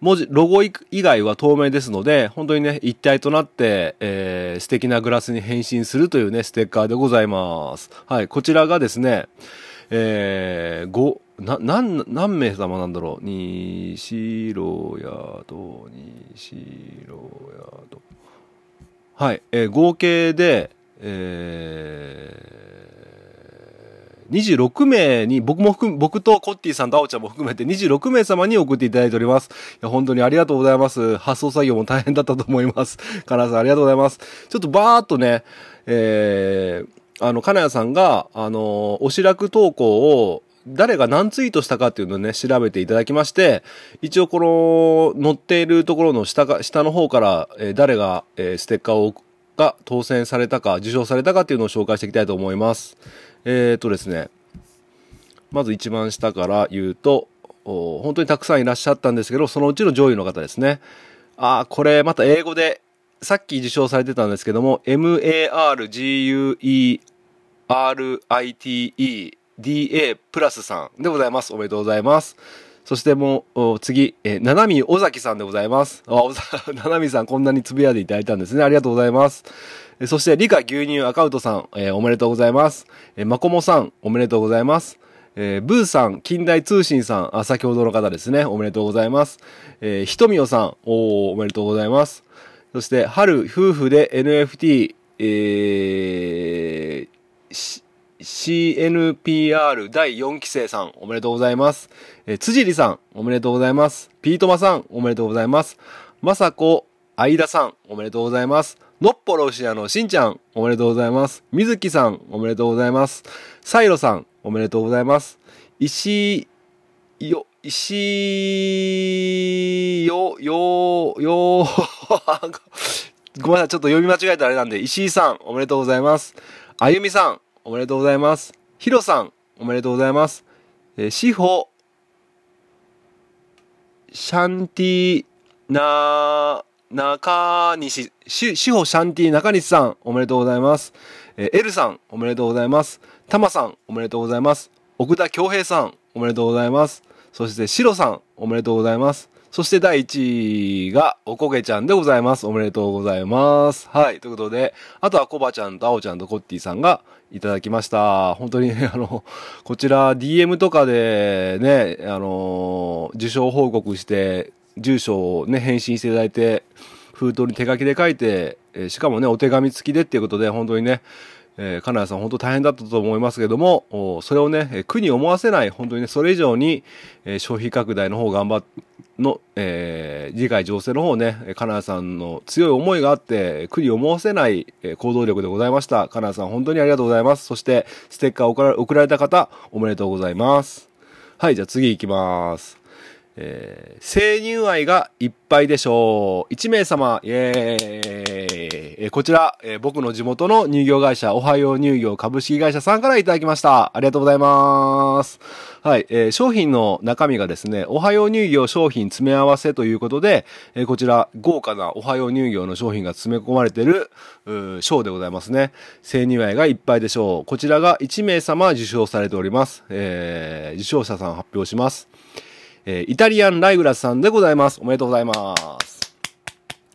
文字、ロゴ以外は透明ですので、本当にね、一体となって、えー、素敵なグラスに変身するというね、ステッカーでございます。はい、こちらがですね、えー、ご、な、なん、何名様なんだろう？西ろやと、西ろやと。はい、えー合計で、えー、26名に、僕も含む、僕とコッティさんとアオちゃんも含めて26名様に送っていただいております。いや、本当にありがとうございます。発送作業も大変だったと思います。[laughs] 金谷さんありがとうございます。ちょっとバーっとね、えー、あの、金谷さんが、あの、おしらく投稿を、誰が何ツイートしたかっていうのをね、調べていただきまして、一応この載っているところの下が、下の方から、えー誰が、えーステッカーを、が当選されたか、受賞されたかっていうのを紹介していきたいと思います。えー、とですね、まず一番下から言うと、本当にたくさんいらっしゃったんですけど、そのうちの上位の方ですね。あーこれまた英語で、さっき受賞されてたんですけども、MARGUERITEDA プラスさんでございます。おめでとうございます。そしてもう、次、えー、ななみ尾崎さんでございます。あ、おざななみさんこんなにつぶやいていただいたんですね。ありがとうございます。そして、理科牛乳アカウントさん、えーおめでとうございます。えーまこもさん、おめでとうございます。えーブーさん、近代通信さん、あ、先ほどの方ですね。おめでとうございます。えーひとみおさん、おーおめでとうございます。そして、春、夫婦で NFT、えー、CNPR 第4期生さん、おめでとうございます。えー、辻里さん、おめでとうございます。ピートマさん、おめでとうございます。まさこ、相田さん、おめでとうございます。のっぽろしあのしんちゃん、おめでとうございます。みずきさん、おめでとうございます。サイロさん、おめでとうございます。石井、よ、石井よ、よ、よ、ごめんなさい、ちょっと読み間違えたらあれなんで、石井さん、おめでとうございます。あゆみさん、おめでとうございます。ひろさん、おめでとうございます。えー、しほ、シャンティな、中西、し、しほシャンティ中西さん、おめでとうございます。えー、エルさん、おめでとうございます。たまさん、おめでとうございます。奥田恭平さん、おめでとうございます。そして、しろさん、おめでとうございます。そして第1位が、おこげちゃんでございます。おめでとうございます。はい。ということで、あとはコバちゃんとあおちゃんとコッティさんがいただきました。本当にね、[laughs] あの、こちら DM とかでね、あの、受賞報告して、住所をね、返信していただいて、封筒に手書きで書いて、えしかもね、お手紙付きでっていうことで、本当にね、えー、金谷さん本当大変だったと思いますけども、それをね、え苦に思わせない、本当にね、それ以上に、えー消費拡大の方頑張っの、えー、次回情勢の方ね、金谷さんの強い思いがあって、苦に思わせない、えー行動力でございました。金谷さん本当にありがとうございます。そして、ステッカーを送ら送られた方、おめでとうございます。はい、じゃあ次行きます。えー、生乳愛がいっぱいでしょう。1名様、イェーイ。えーこちら、えー僕の地元の乳業会社、おはよう乳業株式会社さんからいただきました。ありがとうございます。はい、えー商品の中身がですね、おはよう乳業商品詰め合わせということで、えーこちら、豪華なおはよう乳業の商品が詰め込まれている、う賞でございますね。生乳愛がいっぱいでしょう。こちらが1名様受賞されております。えー受賞者さん発表します。えーイタリアンライグラスさんでございます。おめでとうございます。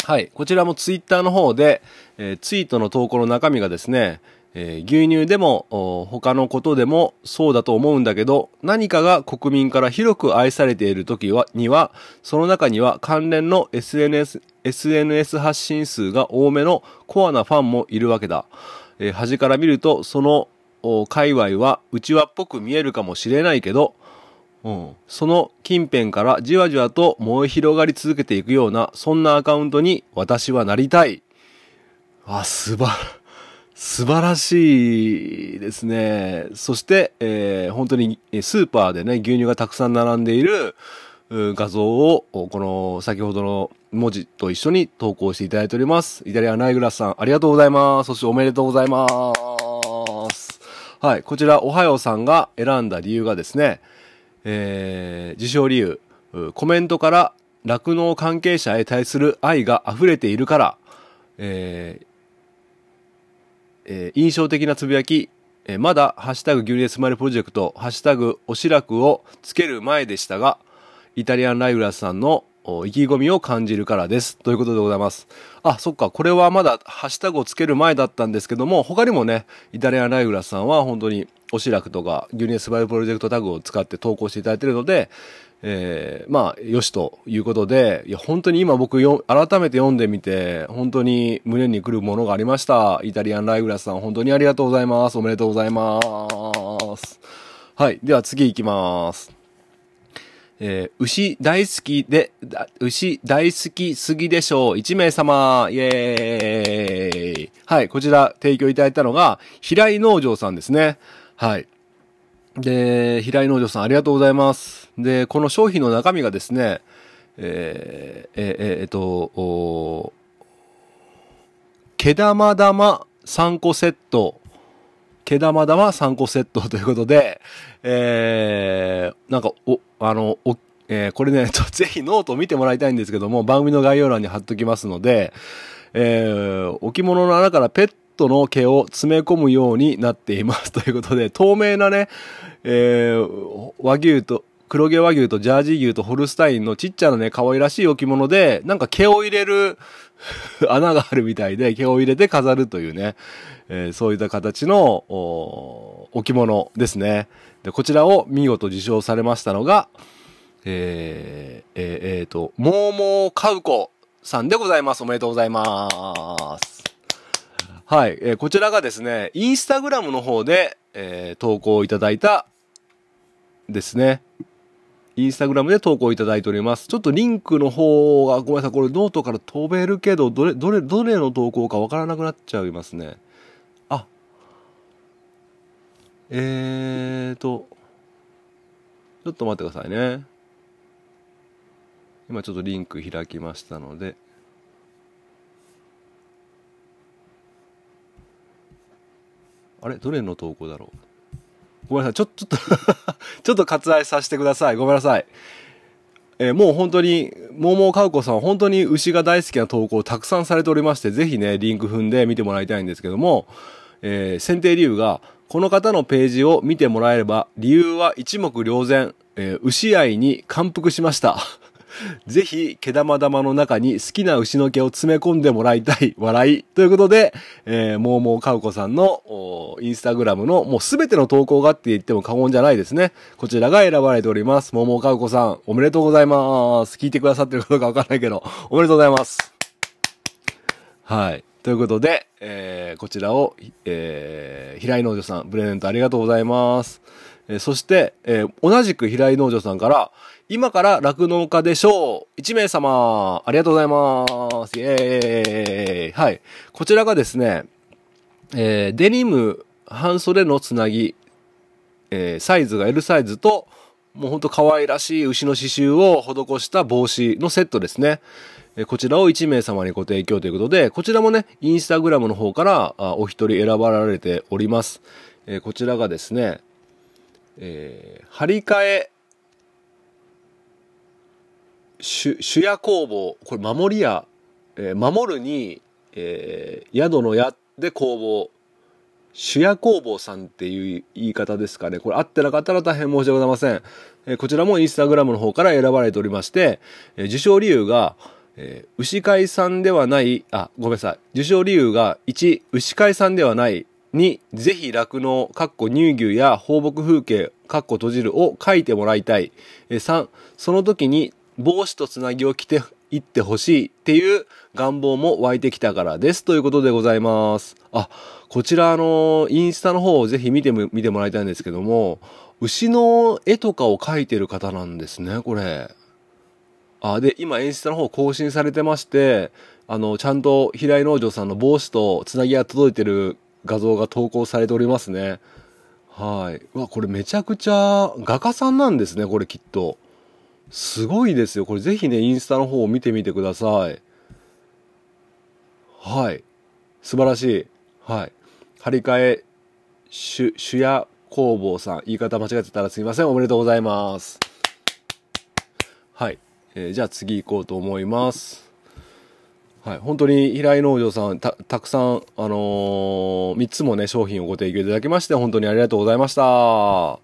はい。こちらもツイッターの方で、えーツイートの投稿の中身がですね、えー牛乳でも他のことでもそうだと思うんだけど、何かが国民から広く愛されている時は、には、その中には関連の SNS、SNS 発信数が多めのコアなファンもいるわけだ。えー端から見ると、その、界隈は内輪っぽく見えるかもしれないけど、うん、その近辺からじわじわと燃え広がり続けていくような、そんなアカウントに私はなりたい。あ、すば、素晴らしいですね。そして、えー本当にスーパーでね、牛乳がたくさん並んでいる画像を、この先ほどの文字と一緒に投稿していただいております。イタリアンライグラスさん、ありがとうございます。そしておめでとうございます。はい、こちら、おはようさんが選んだ理由がですね、えー受賞理由、コメントから酪農関係者へ対する愛が溢れているから、えーえー印象的なつぶやき、えーまだハッシュタグ牛乳スマイルプロジェクト、ハッシュタグおしらくをつける前でしたが、イタリアンライグラスさんの意気込みを感じるからです。ということでございます。あ、そっか、これはまだハッシュタグをつける前だったんですけども、他にもね、イタリアンライグラスさんは本当におしらくとか牛乳スマイルプロジェクトタグを使って投稿していただいているので、えーまあ、よしということで、いや、本当に今僕よ、改めて読んでみて、本当に胸に来るものがありました。イタリアンライグラスさん、本当にありがとうございます。おめでとうございます。はい。では次行きます。えー牛大好きで、牛大好きすぎでしょう。1名様、イエーイ。はい、こちら提供いただいたのが、平井農場さんですね。はい。で、平井農場さんありがとうございます。で、この商品の中身がですね、えーえーえーっと、毛玉玉3個セット、毛玉玉3個セット [laughs] ということで、えー、なんか、お、あの、お、えーこれね、ぜひノートを見てもらいたいんですけども、番組の概要欄に貼っときますので、えー置物の穴からペットの毛を詰め込むようになっています。ということで、透明なね、えー和牛と、黒毛和牛とジャージー牛とホルスタインのちっちゃなね、可愛らしい置物で、なんか毛を入れる [laughs] 穴があるみたいで、毛を入れて飾るというね、えーそういった形の置物ですね。で、こちらを見事受賞されましたのが、えー、えーえーと、モーモーカウコさんでございます。おめでとうございます。はい、えーこちらがですね、インスタグラムの方で、えー投稿いただいたですね。インスタグラムで投稿いただいております。ちょっとリンクの方が、ごめんなさい、これノートから飛べるけど、どれ、どれ、どれの投稿かわからなくなっちゃいますね。あ、えーと、ちょっと待ってくださいね。今ちょっとリンク開きましたので。あれ？どれの投稿だろう？ごめんなさい。ちょ、[laughs] ちょっとちょっと割愛させてください。ごめんなさい。えーもう本当に、モーモーカウコさん本当に牛が大好きな投稿をたくさんされておりまして、ぜひね、リンク踏んで見てもらいたいんですけども、えー選定理由が、この方のページを見てもらえれば、理由は一目瞭然、えー牛愛に感服しました。ぜひ、毛玉玉の中に好きな牛の毛を詰め込んでもらいたい、笑い。ということで、えー、モーモーカウコさんの、インスタグラムの、もうすべての投稿がって言っても過言じゃないですね。こちらが選ばれております。モーモーカウコさん、おめでとうございます。聞いてくださってるかどうかわかんないけど、おめでとうございます。はい。ということで、えーこちらを、えー平井農場さん、プレゼントありがとうございます。えーそして、えー同じく平井農場さんから、今から酪農家でしょう !1 名様、ありがとうございます。イェーイはい。こちらがですね、えーデニム、半袖のつなぎ、えーサイズが L サイズと、もうほんと可愛らしい牛の刺繍を施した帽子のセットですね。えこちらを1名様にご提供ということで、こちらもね、インスタグラムの方からあお一人選ばられております。えこちらがですね、えー、張り替え、主、主屋工房、これ守り屋、えー守るに、えー宿の屋で工房、主屋工房さんっていう言い方ですかね。これ合ってなかったら大変申し訳ございません。えーこちらもインスタグラムの方から選ばれておりまして、えー受賞理由が、えー牛飼いさんではない、あ、ごめんなさい。受賞理由が1、牛飼いさんではない。2、ぜひ酪農、かっこ乳牛や放牧風景、かっこ閉じるを書いてもらいたい。えー3、その時に帽子とつなぎを着ていってほしいっていう願望も湧いてきたからです。ということでございます。あ、こちらあの、インスタの方をぜひ見ても、見てもらいたいんですけども、牛の絵とかを描いてる方なんですね、これ。あ、で、今、インスタの方更新されてまして、あの、ちゃんと平井農場さんの帽子とつなぎが届いてる画像が投稿されておりますね。はい。うわ、これめちゃくちゃ画家さんなんですね、これきっと。すごいですよ。これぜひね、インスタの方を見てみてください。はい。素晴らしい。はい。張り替え、主、主屋工房さん。言い方間違ってたらすいません。おめでとうございます。はい。えーじゃあ次行こうと思います。はい。本当に平井農場さん、た、たくさん、あのー、3つもね、商品をご提供いただきまして、本当にありがとうございました。は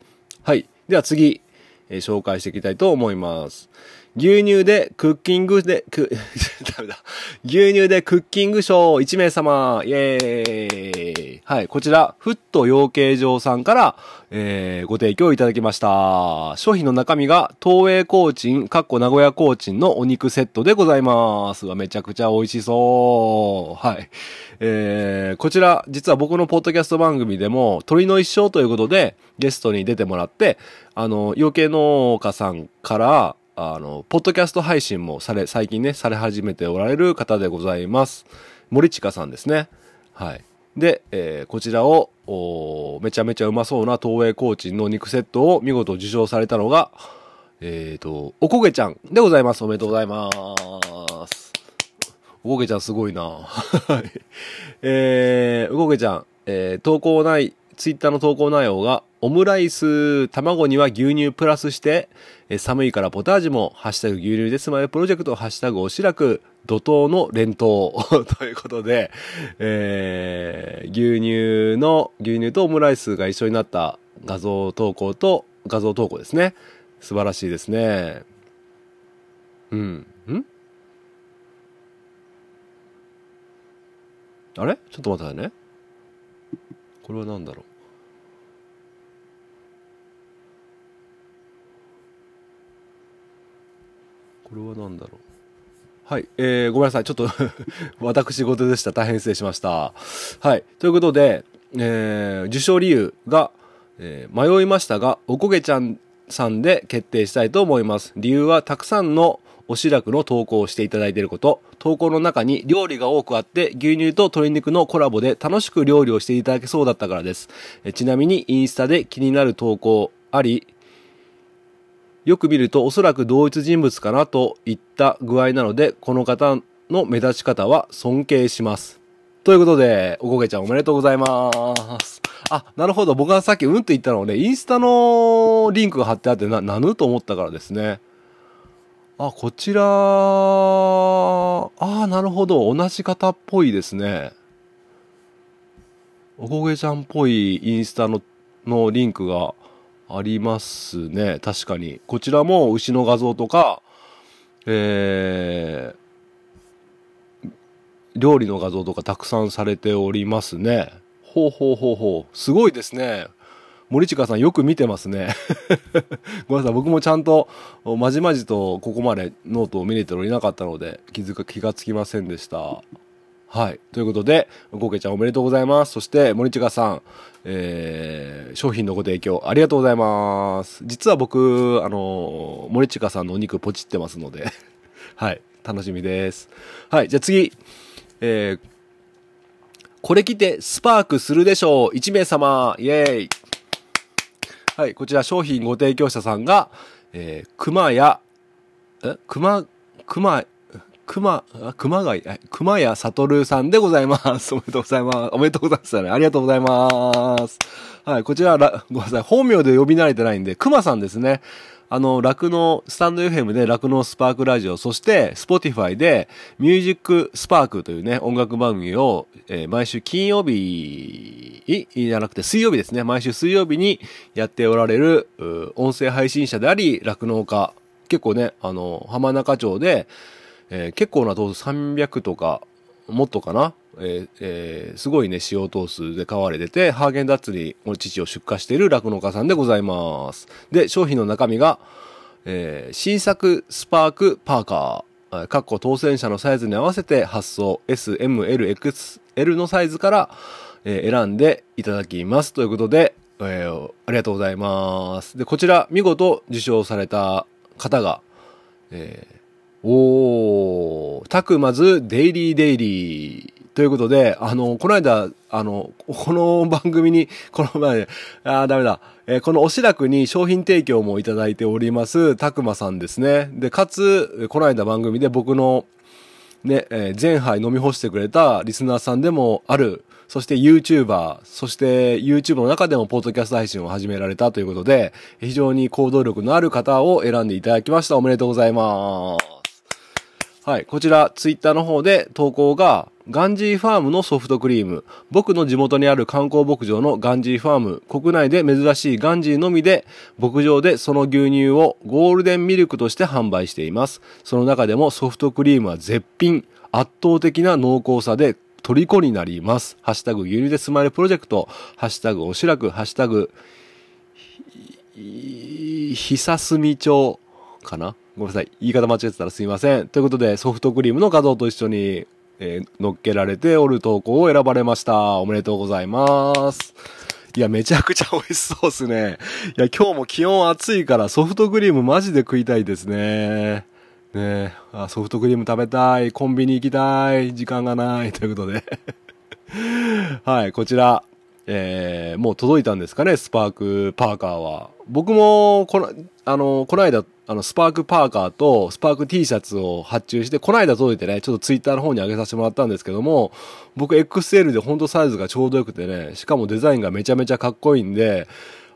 い。では次、紹介していきたいと思います。牛乳でクッキングで、く、[laughs] ダメだ。牛乳でクッキングショー1名様、イエーイ。はい、こちら、フット養鶏場さんから、えーご提供いただきました。商品の中身が、東映コーチン、かっこ名古屋コーチンのお肉セットでございます。めちゃくちゃ美味しそう。はい。えーこちら、実は僕のポッドキャスト番組でも、鳥の一生ということで、ゲストに出てもらって、あの、養鶏農家さんから、あの、ポッドキャスト配信もされ、最近ね、され始めておられる方でございます。森近さんですね。はい。で、えーこちらを、おーめちゃめちゃうまそうな東映コーチンの肉セットを見事受賞されたのが、えっ、と、おこげちゃんでございます。おめでとうございます。おこげちゃんすごいな。[laughs] はい。えー、うこげちゃん、えー投稿ない、ツイッターの投稿内容が、オムライス、卵には牛乳プラスして、え寒いからポタージュも、ハッシュタグ牛乳でスマイルプロジェクト、ハッシュタグおしらく、怒涛の連投 [laughs] ということで、えー牛乳の、牛乳とオムライスが一緒になった画像投稿と画像投稿ですね。素晴らしいですね。うん。ん？あれ？ちょっと待ってくださいね。これは何だろう？これは何だろう？はい。えー、ごめんなさい。ちょっと [laughs] 私事でした。大変失礼しました。はい。ということで、えー、受賞理由が、えー迷いましたが、おこげちゃんさんで決定したいと思います。理由は、たくさんのおしらくの投稿をしていただいていること、投稿の中に料理が多くあって、牛乳と鶏肉のコラボで楽しく料理をしていただけそうだったからです。えちなみに、インスタで気になる投稿あり、よく見るとおそらく同一人物かなといった具合なので、この方の目立ち方は尊敬します。ということで、おこげちゃんおめでとうございます。あ、なるほど。僕がさっきうんと言ったのはね、インスタのリンクが貼ってあってな、なぬと思ったからですね。あ、こちら、ああなるほど。同じ方っぽいですね。おこげちゃんっぽいインスタの、のリンクがありますね。確かに。こちらも牛の画像とか、えー、料理の画像とかたくさんされておりますね。ほうほうほうほう。すごいですね。森近さんよく見てますね。[laughs] ごめんなさい。僕もちゃんとまじまじとここまでノートを見れておりなかったので気づか、気がつきませんでした。はい。ということで、ゴケちゃんおめでとうございます。そして、森近さん、えー、商品のご提供ありがとうございます。実は僕、あの、森近さんのお肉ポチってますので、[laughs] はい。楽しみです。はい。じゃあ次、えー、これ着てスパークするでしょう。1名様、イェーイ。はい、こちら商品ご提供者さんが、えー、熊谷、え熊、熊、熊、熊谷、熊谷悟さんでございます。[laughs] おめでとうございます。おめでとうございます、ありがとうございます。はい、こちら、ごめんなさい、本名で呼び慣れてないんで、熊さんですね。あの、楽の、スタンド FM で楽のスパークラジオ、そして、 Spotify で、ミュージックスパークというね、音楽番組を、えー毎週金曜日、い、じゃなくて水曜日ですね。毎週水曜日にやっておられる、音声配信者であり、酪農家。結構ね、あの、浜中町で、えー結構な頭数300とか、もっとかな、えーえーすごいね、使用頭数で買われてて、ハーゲンダッツにお乳を出荷している酪農家さんでございます。で、商品の中身が、えー新作スパークパーカー、あかっこ当選者のサイズに合わせて発送 S、M、L、XL のサイズから、えー選んでいただきます。ということで、えーありがとうございます。で、こちら見事受賞された方が、えーおー、たくまずデイリーデイリー。ということで、あの、この間、あの、この番組に、[laughs] この前、あーダメだ。えーこのおしらくに商品提供もいただいております、たくまさんですね。で、かつ、この間番組で僕の、ね、えー全杯飲み干してくれたリスナーさんでもある、そして YouTuber、そして YouTube の中でもポッドキャスト配信を始められたということで、非常に行動力のある方を選んでいただきました。おめでとうございます。はい。こちら、ツイッターの方で投稿が、ガンジーファームのソフトクリーム。僕の地元にある観光牧場のガンジーファーム。国内で珍しいガンジーのみで、牧場でその牛乳をゴールデンミルクとして販売しています。その中でもソフトクリームは絶品。圧倒的な濃厚さで虜になります。ハッシュタグ牛乳でスマイルプロジェクト。ハッシュタグおしらく。ハッシュタグひひさすみ町かな？ごめんなさい。言い方間違ってたらすいません。ということで、ソフトクリームの画像と一緒に、えー乗っけられておる投稿を選ばれました。おめでとうございます。いや、めちゃくちゃ美味しそうですね。いや、今日も気温暑いからソフトクリームマジで食いたいですね。ねあソフトクリーム食べたい。コンビニ行きたい。時間がない。ということで。[laughs] はい、こちら、えー、もう届いたんですかね、スパークパーカーは。僕も、この、あの、この間、あの、スパークパーカーとスパーク T シャツを発注して、この間届いてね、ちょっとツイッターの方に上げさせてもらったんですけども、僕 XL で本当サイズがちょうどよくてね、しかもデザインがめちゃめちゃかっこいいんで、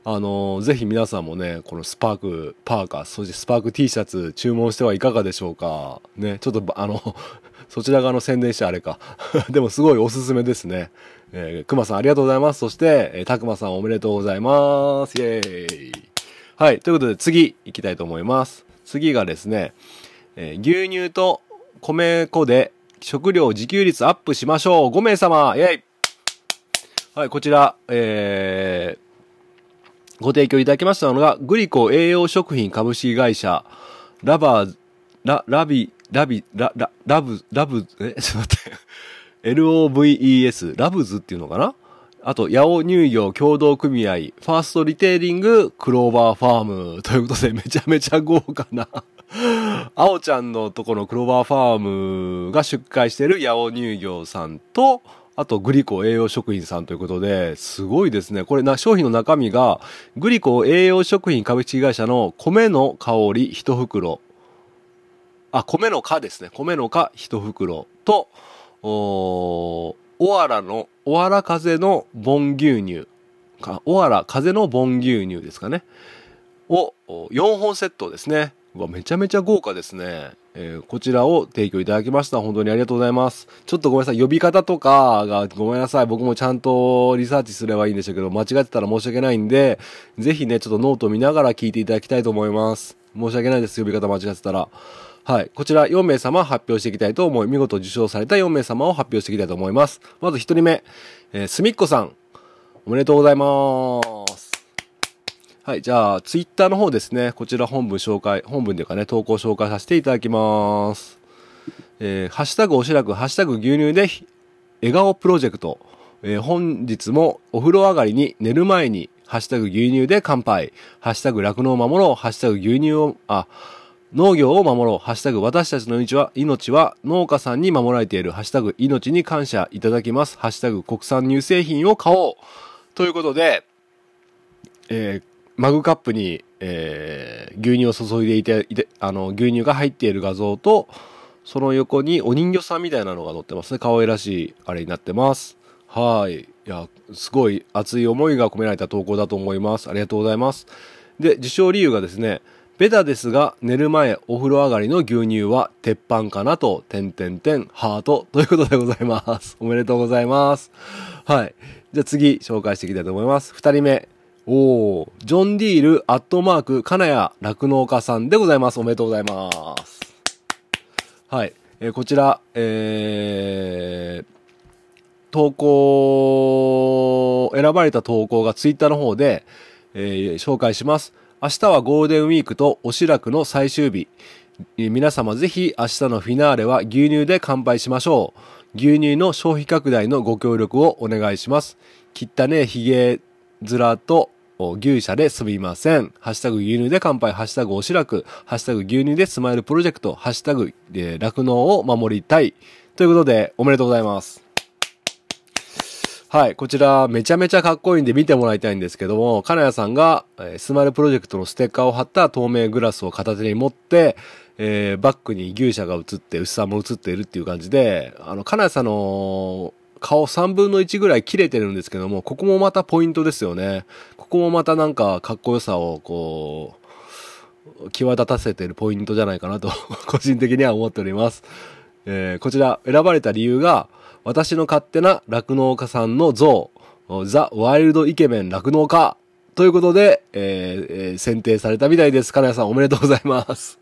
あの、ぜひ皆さんもね、このスパークパーカー、そしてスパーク T シャツ注文してはいかがでしょうか。ね、ちょっと、あの、[laughs] そちら側の宣伝してあれか。[laughs] でもすごいおすすめですね。えー、くまさんありがとうございます。そして、えー、たくまさんおめでとうございます。イェーイ。はい。ということで次行きたいと思います。次がですね、えー牛乳と米粉で食料自給率アップしましょう。5名様。イェイ。はい、こちら、えー、ご提供いただきましたのが、グリコ栄養食品株式会社、ラバー、ラ、ラビ、ラビ、ラ、ラ、ラブ、ラブ、え、ちょっと待って。[laughs] LOVES、ラブズっていうのかな？あと、八尾乳業協同組合、ファーストリテイリング、クローバーファーム [laughs] ということで、めちゃめちゃ豪華な。[laughs] あおちゃんのとこのクローバーファームが出荷している八尾乳業さんと、あと、グリコ栄養食品さんということで、すごいですね。これな、商品の中身が、グリコ栄養食品株式会社の米の香り一袋。あ、米の蚊ですね。米の蚊一袋と、おーおわらの、おわら風のボン牛乳。かおわら風のボン牛乳ですかね。を4本セットですね。うわ、めちゃめちゃ豪華ですね。えーこちらを提供いただきました。本当にありがとうございます。ちょっとごめんなさい。呼び方とかがごめんなさい。僕もちゃんとリサーチすればいいんでしょうけど、間違ってたら申し訳ないんで、ぜひね、ちょっとノート見ながら聞いていただきたいと思います。申し訳ないです。呼び方間違ってたら。はい。こちら4名様発表していきたいと思い、見事受賞された4名様を発表していきたいと思います。まず1人目、えーすみっこさん。おめでとうございます。はい。じゃあ、ツイッターの方ですね。こちら本文紹介、本文というかね、投稿紹介させていただきます。えーハッシュタグ推し酪、ハッシュタグ牛乳で、笑顔プロジェクト。えー本日もお風呂上がりに寝る前に、ハッシュタグ牛乳で乾杯。ハッシュタグ酪農を守ろう。ハッシュタグ牛乳を、あ、農業を守ろう。ハッシュタグ私たちの命は、命は農家さんに守られている。ハッシュタグ命に感謝いただきます。ハッシュタグ国産乳製品を買おう。ということで、えーマグカップに、えー牛乳を注いでいていてあの牛乳が入っている画像とその横にお人形さんみたいなのが載ってますね可愛らしいあれになってますはいいやすごい熱い思いが込められた投稿だと思いますありがとうございますで受賞理由がですねベタですが寝る前お風呂上がりの牛乳は鉄板かなと点点点ハートということでございます。おめでとうございます。はい。じゃあ次紹介していきたいと思います。二人目。おー。ジョン・ディールアットマーク金谷酪農家さんでございます。おめでとうございます。はい、えーこちらえー投稿、選ばれた投稿がツイッターの方で、えー紹介します。明日はゴールデンウィークとおしらくの最終日。皆様ぜひ明日のフィナーレは牛乳で乾杯しましょう。牛乳の消費拡大のご協力をお願いします。切ったね、ひげ面と牛舎ですみません。ハッシュタグ牛乳で乾杯、ハッシュタグおしらく、ハッシュタグ牛乳でスマイルプロジェクト、ハッシュタグえー酪農を守りたい。ということで、おめでとうございます。はい、こちらめちゃめちゃかっこいいんで見てもらいたいんですけども、金谷さんが、えースマイルプロジェクトのステッカーを貼った透明グラスを片手に持って、えーバックに牛舎が映って、牛さんも映っているっていう感じで、あの、金谷さんの顔3分の1ぐらい切れてるんですけども、ここもまたポイントですよね。ここもまたなんかかっこよさをこう、際立たせてるポイントじゃないかなと、[laughs] 個人的には思っております。えーこちら選ばれた理由が、私の勝手な酪農家さんの像、ザ・ワイルドイケメン酪農家ということで、えーえ選定されたみたいです。金谷さんおめでとうございます。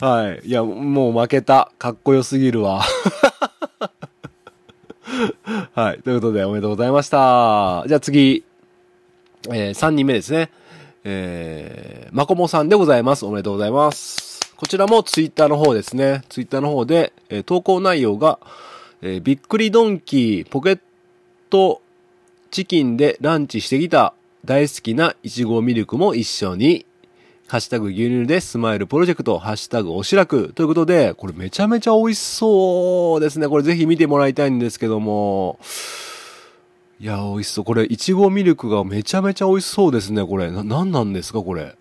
はい。いや、もう負けた。かっこよすぎるわ。[laughs] はい。ということで、おめでとうございました。じゃあ次、えー、3人目ですね。えー、まこもさんでございます。おめでとうございます。こちらもツイッターの方ですね。ツイッターの方で、えー投稿内容が、えーびっくりドンキーポケットチキンでランチしてきた大好きないちごミルクも一緒に、ハッシュタグ牛乳でスマイルプロジェクト、ハッシュタグおしらくということで、これめちゃめちゃ美味しそうですね。これぜひ見てもらいたいんですけども、いや、美味しそう。これ、いちごミルクがめちゃめちゃ美味しそうですね、これ。な、なんなんですか、これ。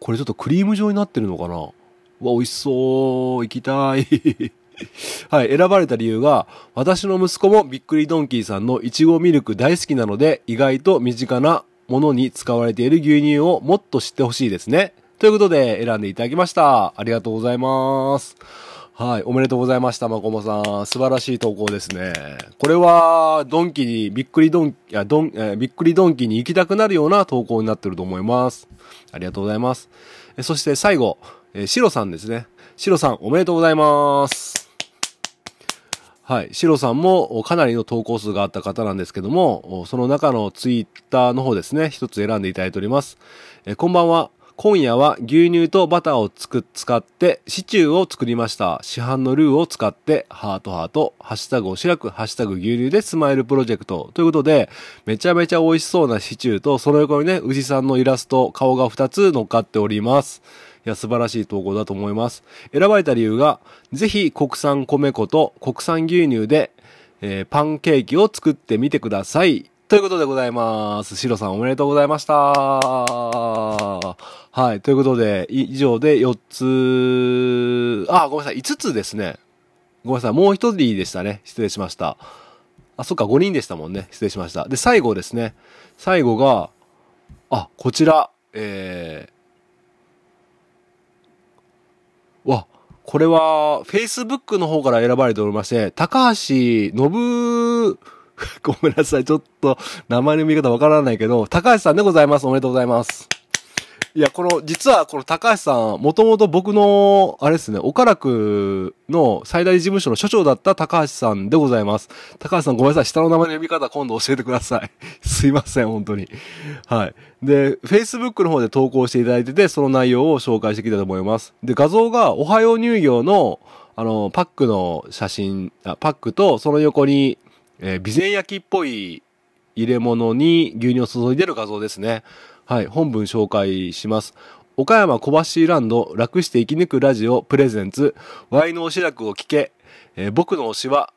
これちょっとクリーム状になってるのかなうわ、美味しそう。行きたい。[laughs] はい、選ばれた理由が、私の息子もびっくりドンキーさんのいちごミルク大好きなので、意外と身近なものに使われている牛乳をもっと知ってほしいですね。ということで、選んでいただきました。ありがとうございます。はい、おめでとうございました、まこもさん。素晴らしい投稿ですね。これは、ドンキに、びっくりドン、いや、ドン、えーびっくりドンキに行きたくなるような投稿になってると思います。ありがとうございます。えそして最後、えーシロさんですね。シロさん、おめでとうございます。はい。シロさんもかなりの投稿数があった方なんですけども、その中のツイッターの方ですね、一つ選んでいただいております。えこんばんは。今夜は牛乳とバターをつく使ってシチューを作りました。市販のルーを使って、ハートハート、ハッシュタグおしらく、ハッシュタグ牛乳でスマイルプロジェクト。ということで、めちゃめちゃ美味しそうなシチューと、その横にね、牛さんのイラスト、顔が2つ乗っかっております。いや、素晴らしい投稿だと思います。選ばれた理由が、ぜひ国産米粉と国産牛乳で、えーパンケーキを作ってみてください。ということでございます。シロさんおめでとうございました。はい。ということで、以上で4つ、あ、ごめんなさい。5つですね。ごめんなさい。もう1人でしたね。失礼しました。あ、そっか、5人でしたもんね。失礼しました。で、最後ですね。最後が、あ、こちら、えー、わ、これは、Facebook の方から選ばれておりまして、高橋信、[laughs] ごめんなさい。ちょっと、名前の見方わからないけど、高橋さんでございます。おめでとうございます。いや、この、実はこの高橋さん、もともと僕の、あれですね、岡楽の最大事務所の所長だった高橋さんでございます。高橋さんごめんなさい。下の名前の呼び方今度教えてください。[laughs] すいません、本当に。はい。で、Facebook の方で投稿していただいてて、その内容を紹介していきたいと思います。で、画像が、おはよう乳業の、あの、パックの写真、あパックと、その横に、えー備前焼きっぽい入れ物に牛乳を注いでる画像ですね。はい、本文紹介します。岡山小橋ランド楽して生き抜くラジオプレゼンツ Y のおしらくを聞け、えー僕の推しは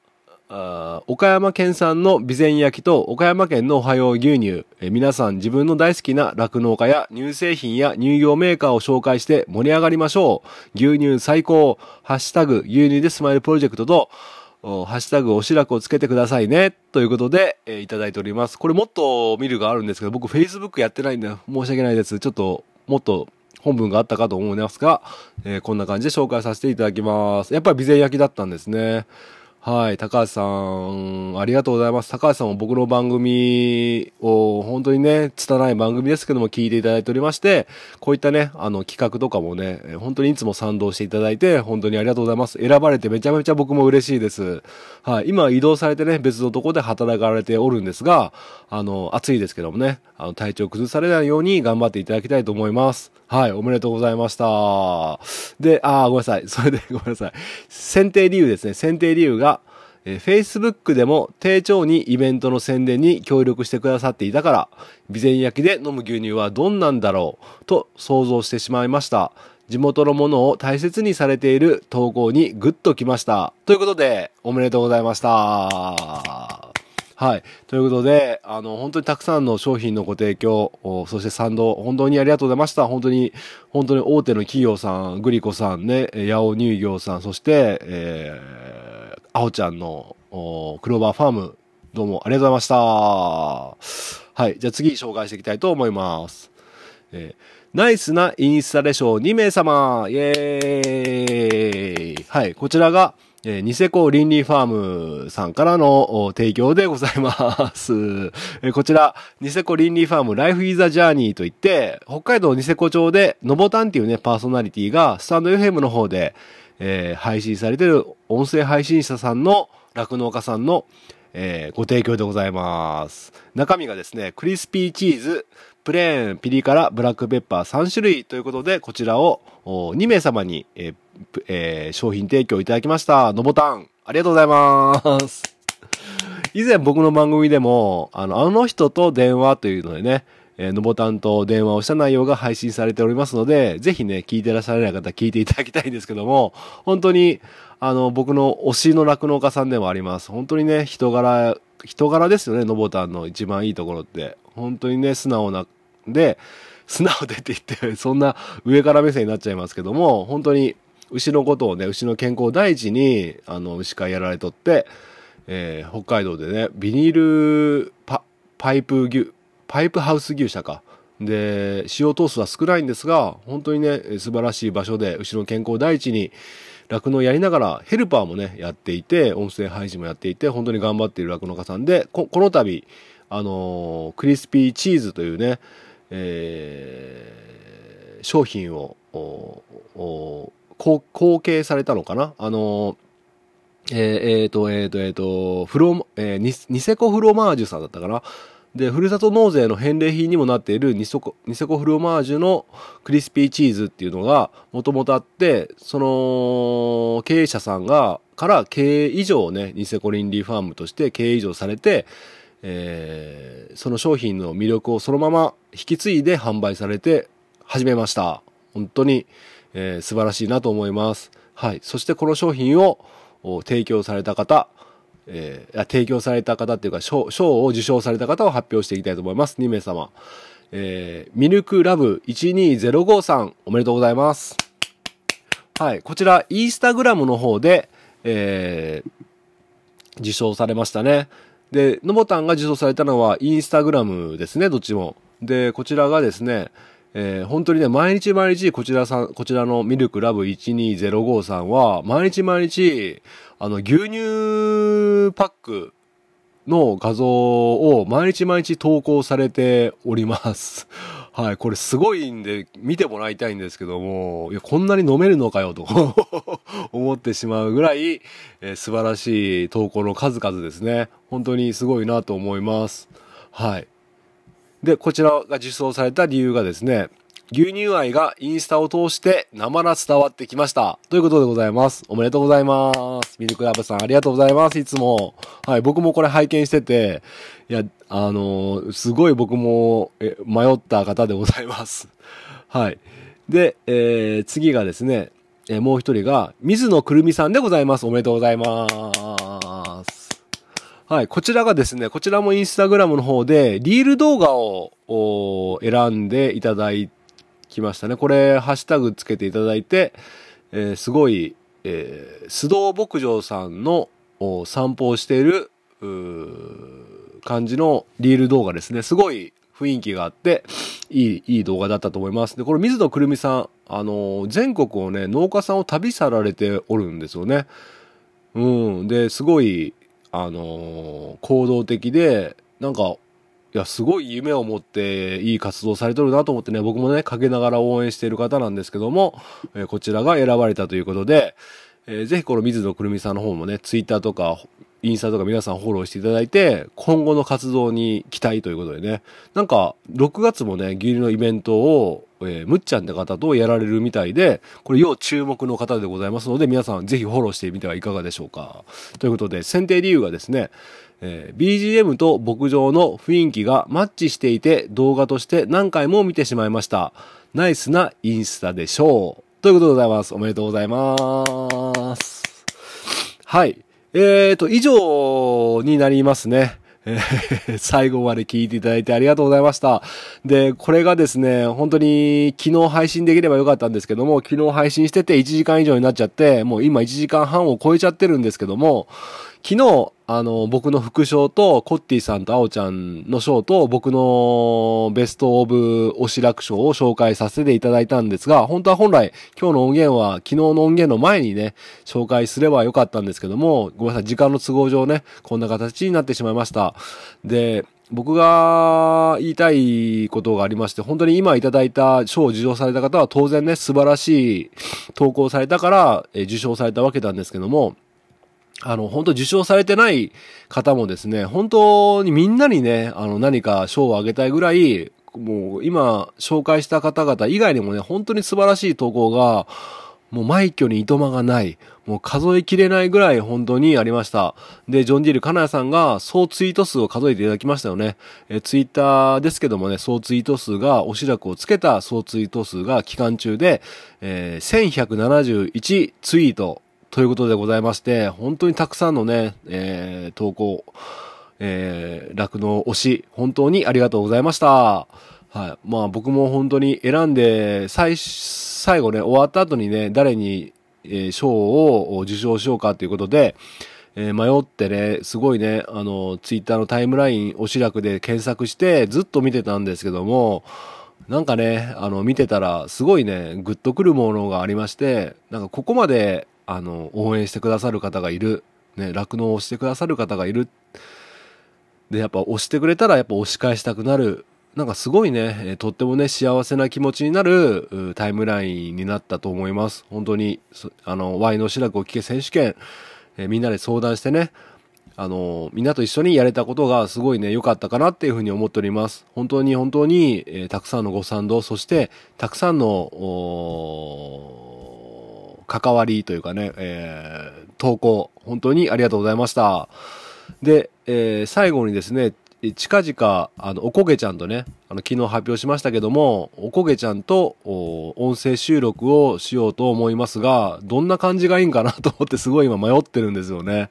あ岡山県産の備前焼きと岡山県のおはよう牛乳、えー皆さん自分の大好きな酪農家や乳製品や乳業メーカーを紹介して盛り上がりましょう。牛乳最高、ハッシュタグ牛乳でスマイルプロジェクトと、ハッシュタグおしらくをつけてくださいね。ということで、えーいただいております。これもっと見るがあるんですけど、僕 Facebook やってないんで申し訳ないです。ちょっともっと本文があったかと思いますが、えーこんな感じで紹介させていただきます。やっぱり備前焼きだったんですね。はい。高橋さん、ありがとうございます。高橋さんも僕の番組を、本当にね、拙い番組ですけども聞いていただいておりまして、こういったね、あの企画とかもね、本当にいつも賛同していただいて、本当にありがとうございます。選ばれてめちゃめちゃ僕も嬉しいです。はい。今移動されてね、別のとこで働かれておるんですが、あの、暑いですけどもね、あの、体調崩されないように頑張っていただきたいと思います。はい。おめでとうございました。で、あー、ごめんなさい。[laughs] それでごめんなさい。選定理由ですね。選定理由が、えー Facebook でも丁重にイベントの宣伝に協力してくださっていたから、備前焼きで飲む牛乳はどんなんだろうと想像してしまいました。地元のものを大切にされている投稿にグッときました。ということで、おめでとうございました。はい。ということで、あの、本当にたくさんの商品のご提供、そして賛同、本当にありがとうございました。本当に、本当に大手の企業さん、グリコさんね、え八尾乳業さん、そして、えー、あおちゃんの、クローバーファーム、どうもありがとうございました。はい。じゃあ次紹介していきたいと思います。えーナイスなインスタレショー2名様イエーイはい、こちらが、えーニセコ倫理ファームさんからの提供でございます。[laughs] えーこちら、ニセコ倫理ファームライフイザジャーニーといって、北海道ニセコ町で、のぼたんっていうね、パーソナリティが、スタンド FM の方で、えー配信されてる音声配信者さんの、酪農家さんの、えーご提供でございます。中身がですね、クリスピーチーズ、プレーン、ピリ辛、ブラックペッパー3種類ということで、こちらを2名様に、えーえー商品提供いただきました。のぼたん、ありがとうございます。[laughs] 以前僕の番組でも、あの、あの人と電話というのでね、えーのぼたんと電話をした内容が配信されておりますので、ぜひね、聞いてらっしゃらない方聞いていただきたいんですけども、本当に、あの、僕の推しの酪農家さんでもあります。本当にね、人柄、人柄ですよね、のぼたんの一番いいところって。本当にね、素直な、で、素直でって言って、[laughs] そんな上から目線になっちゃいますけども、本当に牛のことをね、牛の健康第一に、あの、牛飼いやられとって、えー北海道でね、ビニールパパイプ牛、パイプハウス牛舎か。で、使用頭数は少ないんですが、本当にね、素晴らしい場所で牛の健康第一に、酪農やりながら、ヘルパーもね、やっていて、音声配信もやっていて、本当に頑張っている酪農家さんで、ここの度、あのークリスピーチーズというね、えー商品を、おお後後継されたのかな？あのえーえーと、えーと、えーと、フロ、えーニニセコフロマージュさんだったかな？で、ふるさと納税の返礼品にもなっているニセコニセコフロマージュのクリスピーチーズっていうのがもともとあって、その経営者さんが、から経営以上ね、ニセコリンリーファームとして経営以上されて、えーその商品の魅力をそのまま引き継いで販売されて始めました。本当に、えー素晴らしいなと思います。はい。そしてこの商品を提供された方、えー提供された方っていうか賞、賞を受賞された方を発表していきたいと思います。2名様。えーミルクラブ1205さん、おめでとうございます。はい。こちら、インスタグラムの方で、えー受賞されましたね。で、のぼたんが受賞されたのはインスタグラムですね、どっちも。で、こちらがですね、えー本当にね、毎日毎日、こちらさん、こちらのミルクラブ1205さんは、毎日毎日、あの、牛乳パックの画像を毎日毎日投稿されております。はい、これすごいんで見てもらいたいんですけども、いや、こんなに飲めるのかよと [laughs] 思ってしまうぐらい、えー素晴らしい投稿の数々ですね。本当にすごいなと思います。はい。で、こちらが受賞された理由がですね、牛乳愛がインスタを通して生ら伝わってきました。ということでございます。おめでとうございます。ミルクラブさんありがとうございます。いつも。はい、僕もこれ拝見してて、いや、あのーすごい僕も迷った方でございます。はい。で、えー次がですね、えーもう一人が、水野くるみさんでございます。おめでとうございます。はい、こちらがですね、こちらもインスタグラムの方で、リール動画をお選んでいただいてきましたね。これ、ハッシュタグつけていただいて、えーすごい、えー、須藤牧場さんの散歩をしている、感じのリール動画ですね。すごい雰囲気があって、いい、いい動画だったと思います。で、これ水野くるみさん、あのー全国をね、農家さんを旅さられておるんですよね。うん。で、すごい、あのー行動的で、なんか、いや、すごい夢を持っていい活動されてるなと思ってね、僕もね、かけながら応援している方なんですけども、えーこちらが選ばれたということで、えーぜひこの水野くるみさんの方もね、ツイッターとか、インスタとか皆さんフォローしていただいて、今後の活動に期待ということでね、なんか、6月もね、牛乳のイベントを、えーむっちゃんって方とやられるみたいで、これ要注目の方でございますので、皆さんぜひフォローしてみてはいかがでしょうか。ということで、選定理由がですね、えー BGM と牧場の雰囲気がマッチしていて動画として何回も見てしまいました。ナイスなインスタでしょう。ということでございます。おめでとうございます。はい。えーと、以上になりますね。[laughs] 最後まで聞いていただいてありがとうございました。で、これがですね、本当に昨日配信できればよかったんですけども、昨日配信してて1時間以上になっちゃって、もう今1時間半を超えちゃってるんですけども、昨日、あの、僕の副賞と、コッティさんとアオちゃんの賞と、僕のベストオブおしらく賞を紹介させていただいたんですが、本当は本来、今日の音源は、昨日の音源の前にね、紹介すればよかったんですけども、ごめんなさい、時間の都合上ね、こんな形になってしまいました。で、僕が言いたいことがありまして、本当に今いただいた賞を受賞された方は当然ね、素晴らしい投稿されたから、えー受賞されたわけなんですけども、あの、本当受賞されてない方もですね、本当にみんなにね、あの、何か賞をあげたいぐらい、もう今紹介した方々以外にもね、本当に素晴らしい投稿が、もう枚挙にいとまがない、もう数えきれないぐらい本当にありました。で、ジョン・ディール・カナヤさんが総ツイート数を数えていただきましたよね。えツイッターですけどもね、総ツイート数が、おしらくをつけた総ツイート数が期間中で、えー1171ツイートということでございまして、本当にたくさんのね、えー投稿、えー、酪農推し、本当にありがとうございました。はい。まあ僕も本当に選んで、最、最後ね、終わった後にね、誰に、えー賞を受賞しようかということで、えー迷ってね、すごいね、あの、ツイッターのタイムライン、おしらくで検索して、ずっと見てたんですけども、なんかね、あの、見てたら、すごいね、グッとくるものがありまして、なんかここまで、あの、応援してくださる方がいる、ね、酪農をしてくださる方がいる。で、やっぱ押してくれたら、やっぱ押し返したくなる。なんかすごいね、とってもね、幸せな気持ちになるタイムラインになったと思います。本当に、あの、ワイの白くを聞け選手権、えみんなで相談してね、あの、みんなと一緒にやれたことがすごいね、良かったかなっていうふうに思っております。本当に本当に、えーたくさんのご賛同、そして、たくさんの、関わりというかね、えー投稿、本当にありがとうございました。で、えー最後にですね、近々、あの、おこげちゃんとね、あの、昨日発表しましたけども、おこげちゃんと、音声収録をしようと思いますが、どんな感じがいいんかなと思ってすごい今迷ってるんですよね。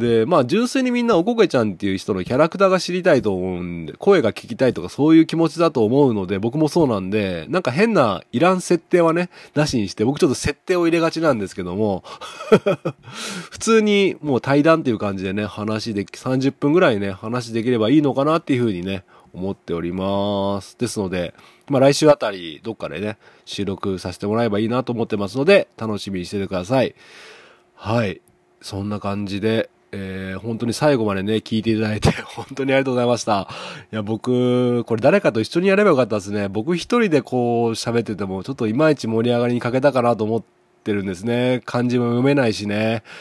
で、まあ、純粋にみんなおこげちゃんっていう人のキャラクターが知りたいと思うんで、声が聞きたいとかそういう気持ちだと思うので、僕もそうなんで、なんか変ないらん設定はね、なしにして、僕ちょっと設定を入れがちなんですけども、[laughs] 普通にもう対談っていう感じでね、話でき、30分ぐらいね、話できればいいのかなっていうふうにね、思っております。ですので、まあ来週あたりどっかでね、収録させてもらえばいいなと思ってますので、楽しみにしててください。はい。そんな感じで、えー、本当に最後までね、聞いていただいて、[laughs] 本当にありがとうございました。いや、僕、これ誰かと一緒にやればよかったですね。僕一人でこう喋ってても、ちょっといまいち盛り上がりに欠けたかなと思ってるんですね。漢字も読めないしね。[laughs]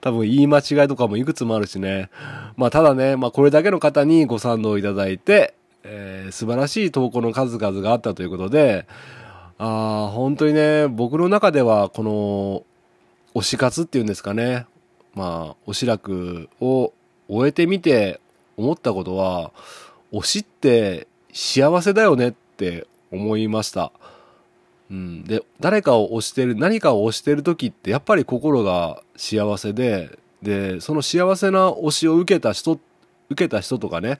多分言い間違いとかもいくつもあるしね。まあただね、まあこれだけの方にご賛同いただいて、えー素晴らしい投稿の数々があったということで、ああ、本当にね、僕の中ではこの、推し活っていうんですかね。まあ、おしらくを終えてみて思ったことは、推しって幸せだよねって思いました。うん。で、誰かを推してる、何かを推してる時ってやっぱり心が幸せで、で、その幸せな推しを受けた人、受けた人とかね、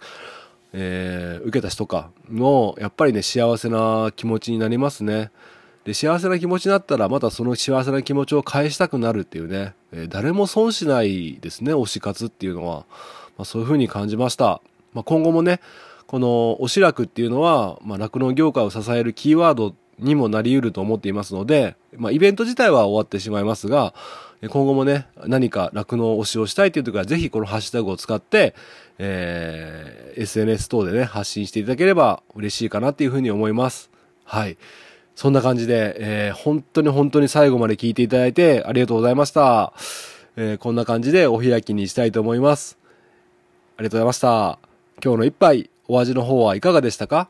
えー受けた人かの、やっぱりね、幸せな気持ちになりますね。で、幸せな気持ちになったら、またその幸せな気持ちを返したくなるっていうね、えー誰も損しないですね、推し活っていうのは。まあ、そういう風に感じました。まあ、今後もね、この推し楽っていうのは、まあ、酪農業界を支えるキーワードにもなり得ると思っていますので、まあ、イベント自体は終わってしまいますが、今後もね、何か酪農推しをしたいという時は、ぜひこのハッシュタグを使って、えー SNS 等でね、発信していただければ嬉しいかなっていうふうに思います。はい。そんな感じで、えー本当に本当に最後まで聞いていただいてありがとうございました。えーこんな感じでお開きにしたいと思います。ありがとうございました。今日の一杯、お味の方はいかがでしたか？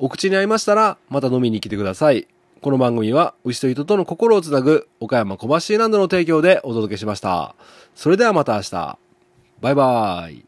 お口に合いましたら、また飲みに来てください。この番組は、牛と人との心をつなぐ、岡山小橋ランドの提供でお届けしました。それではまた明日。バイバーイ。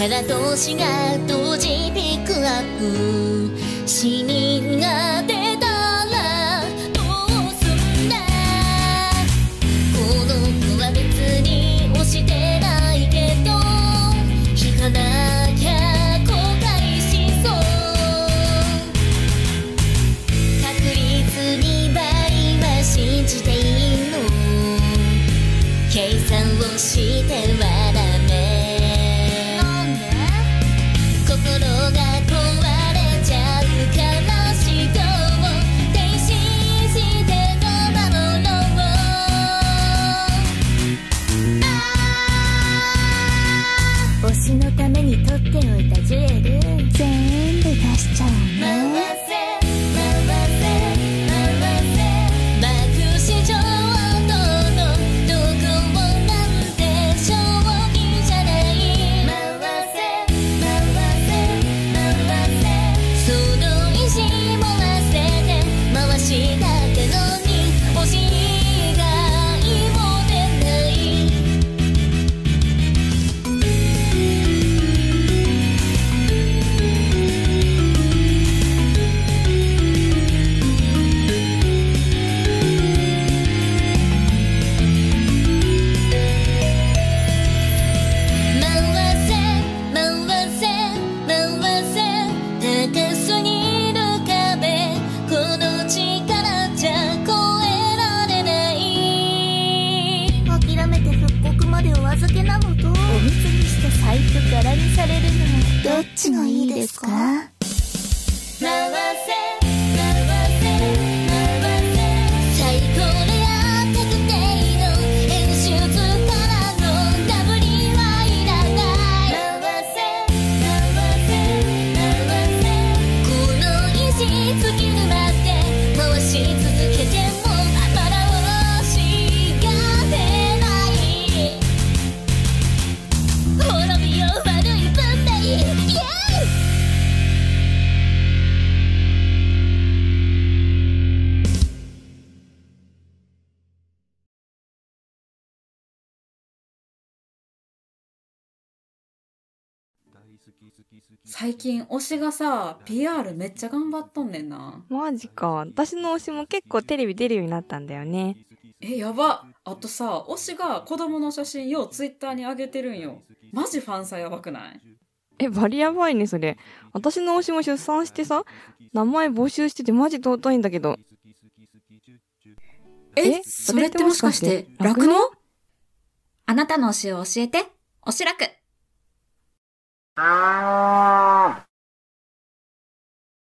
キャラ同士が同時ピックアップ。死人が出最近推しがさ PR めっちゃ頑張っとんねんなマジか。私の推しも結構テレビ出るようになったんだよね。えやばあとさ推しが子供の写真ようツイッターに上げてるんよマジファンサやばくない？え、バリやばいね、それ。私の推しも出産してさ、名前募集しててマジ尊いんだけど。ええそれってもしかして酪農あなたの推しを教えて推し楽あ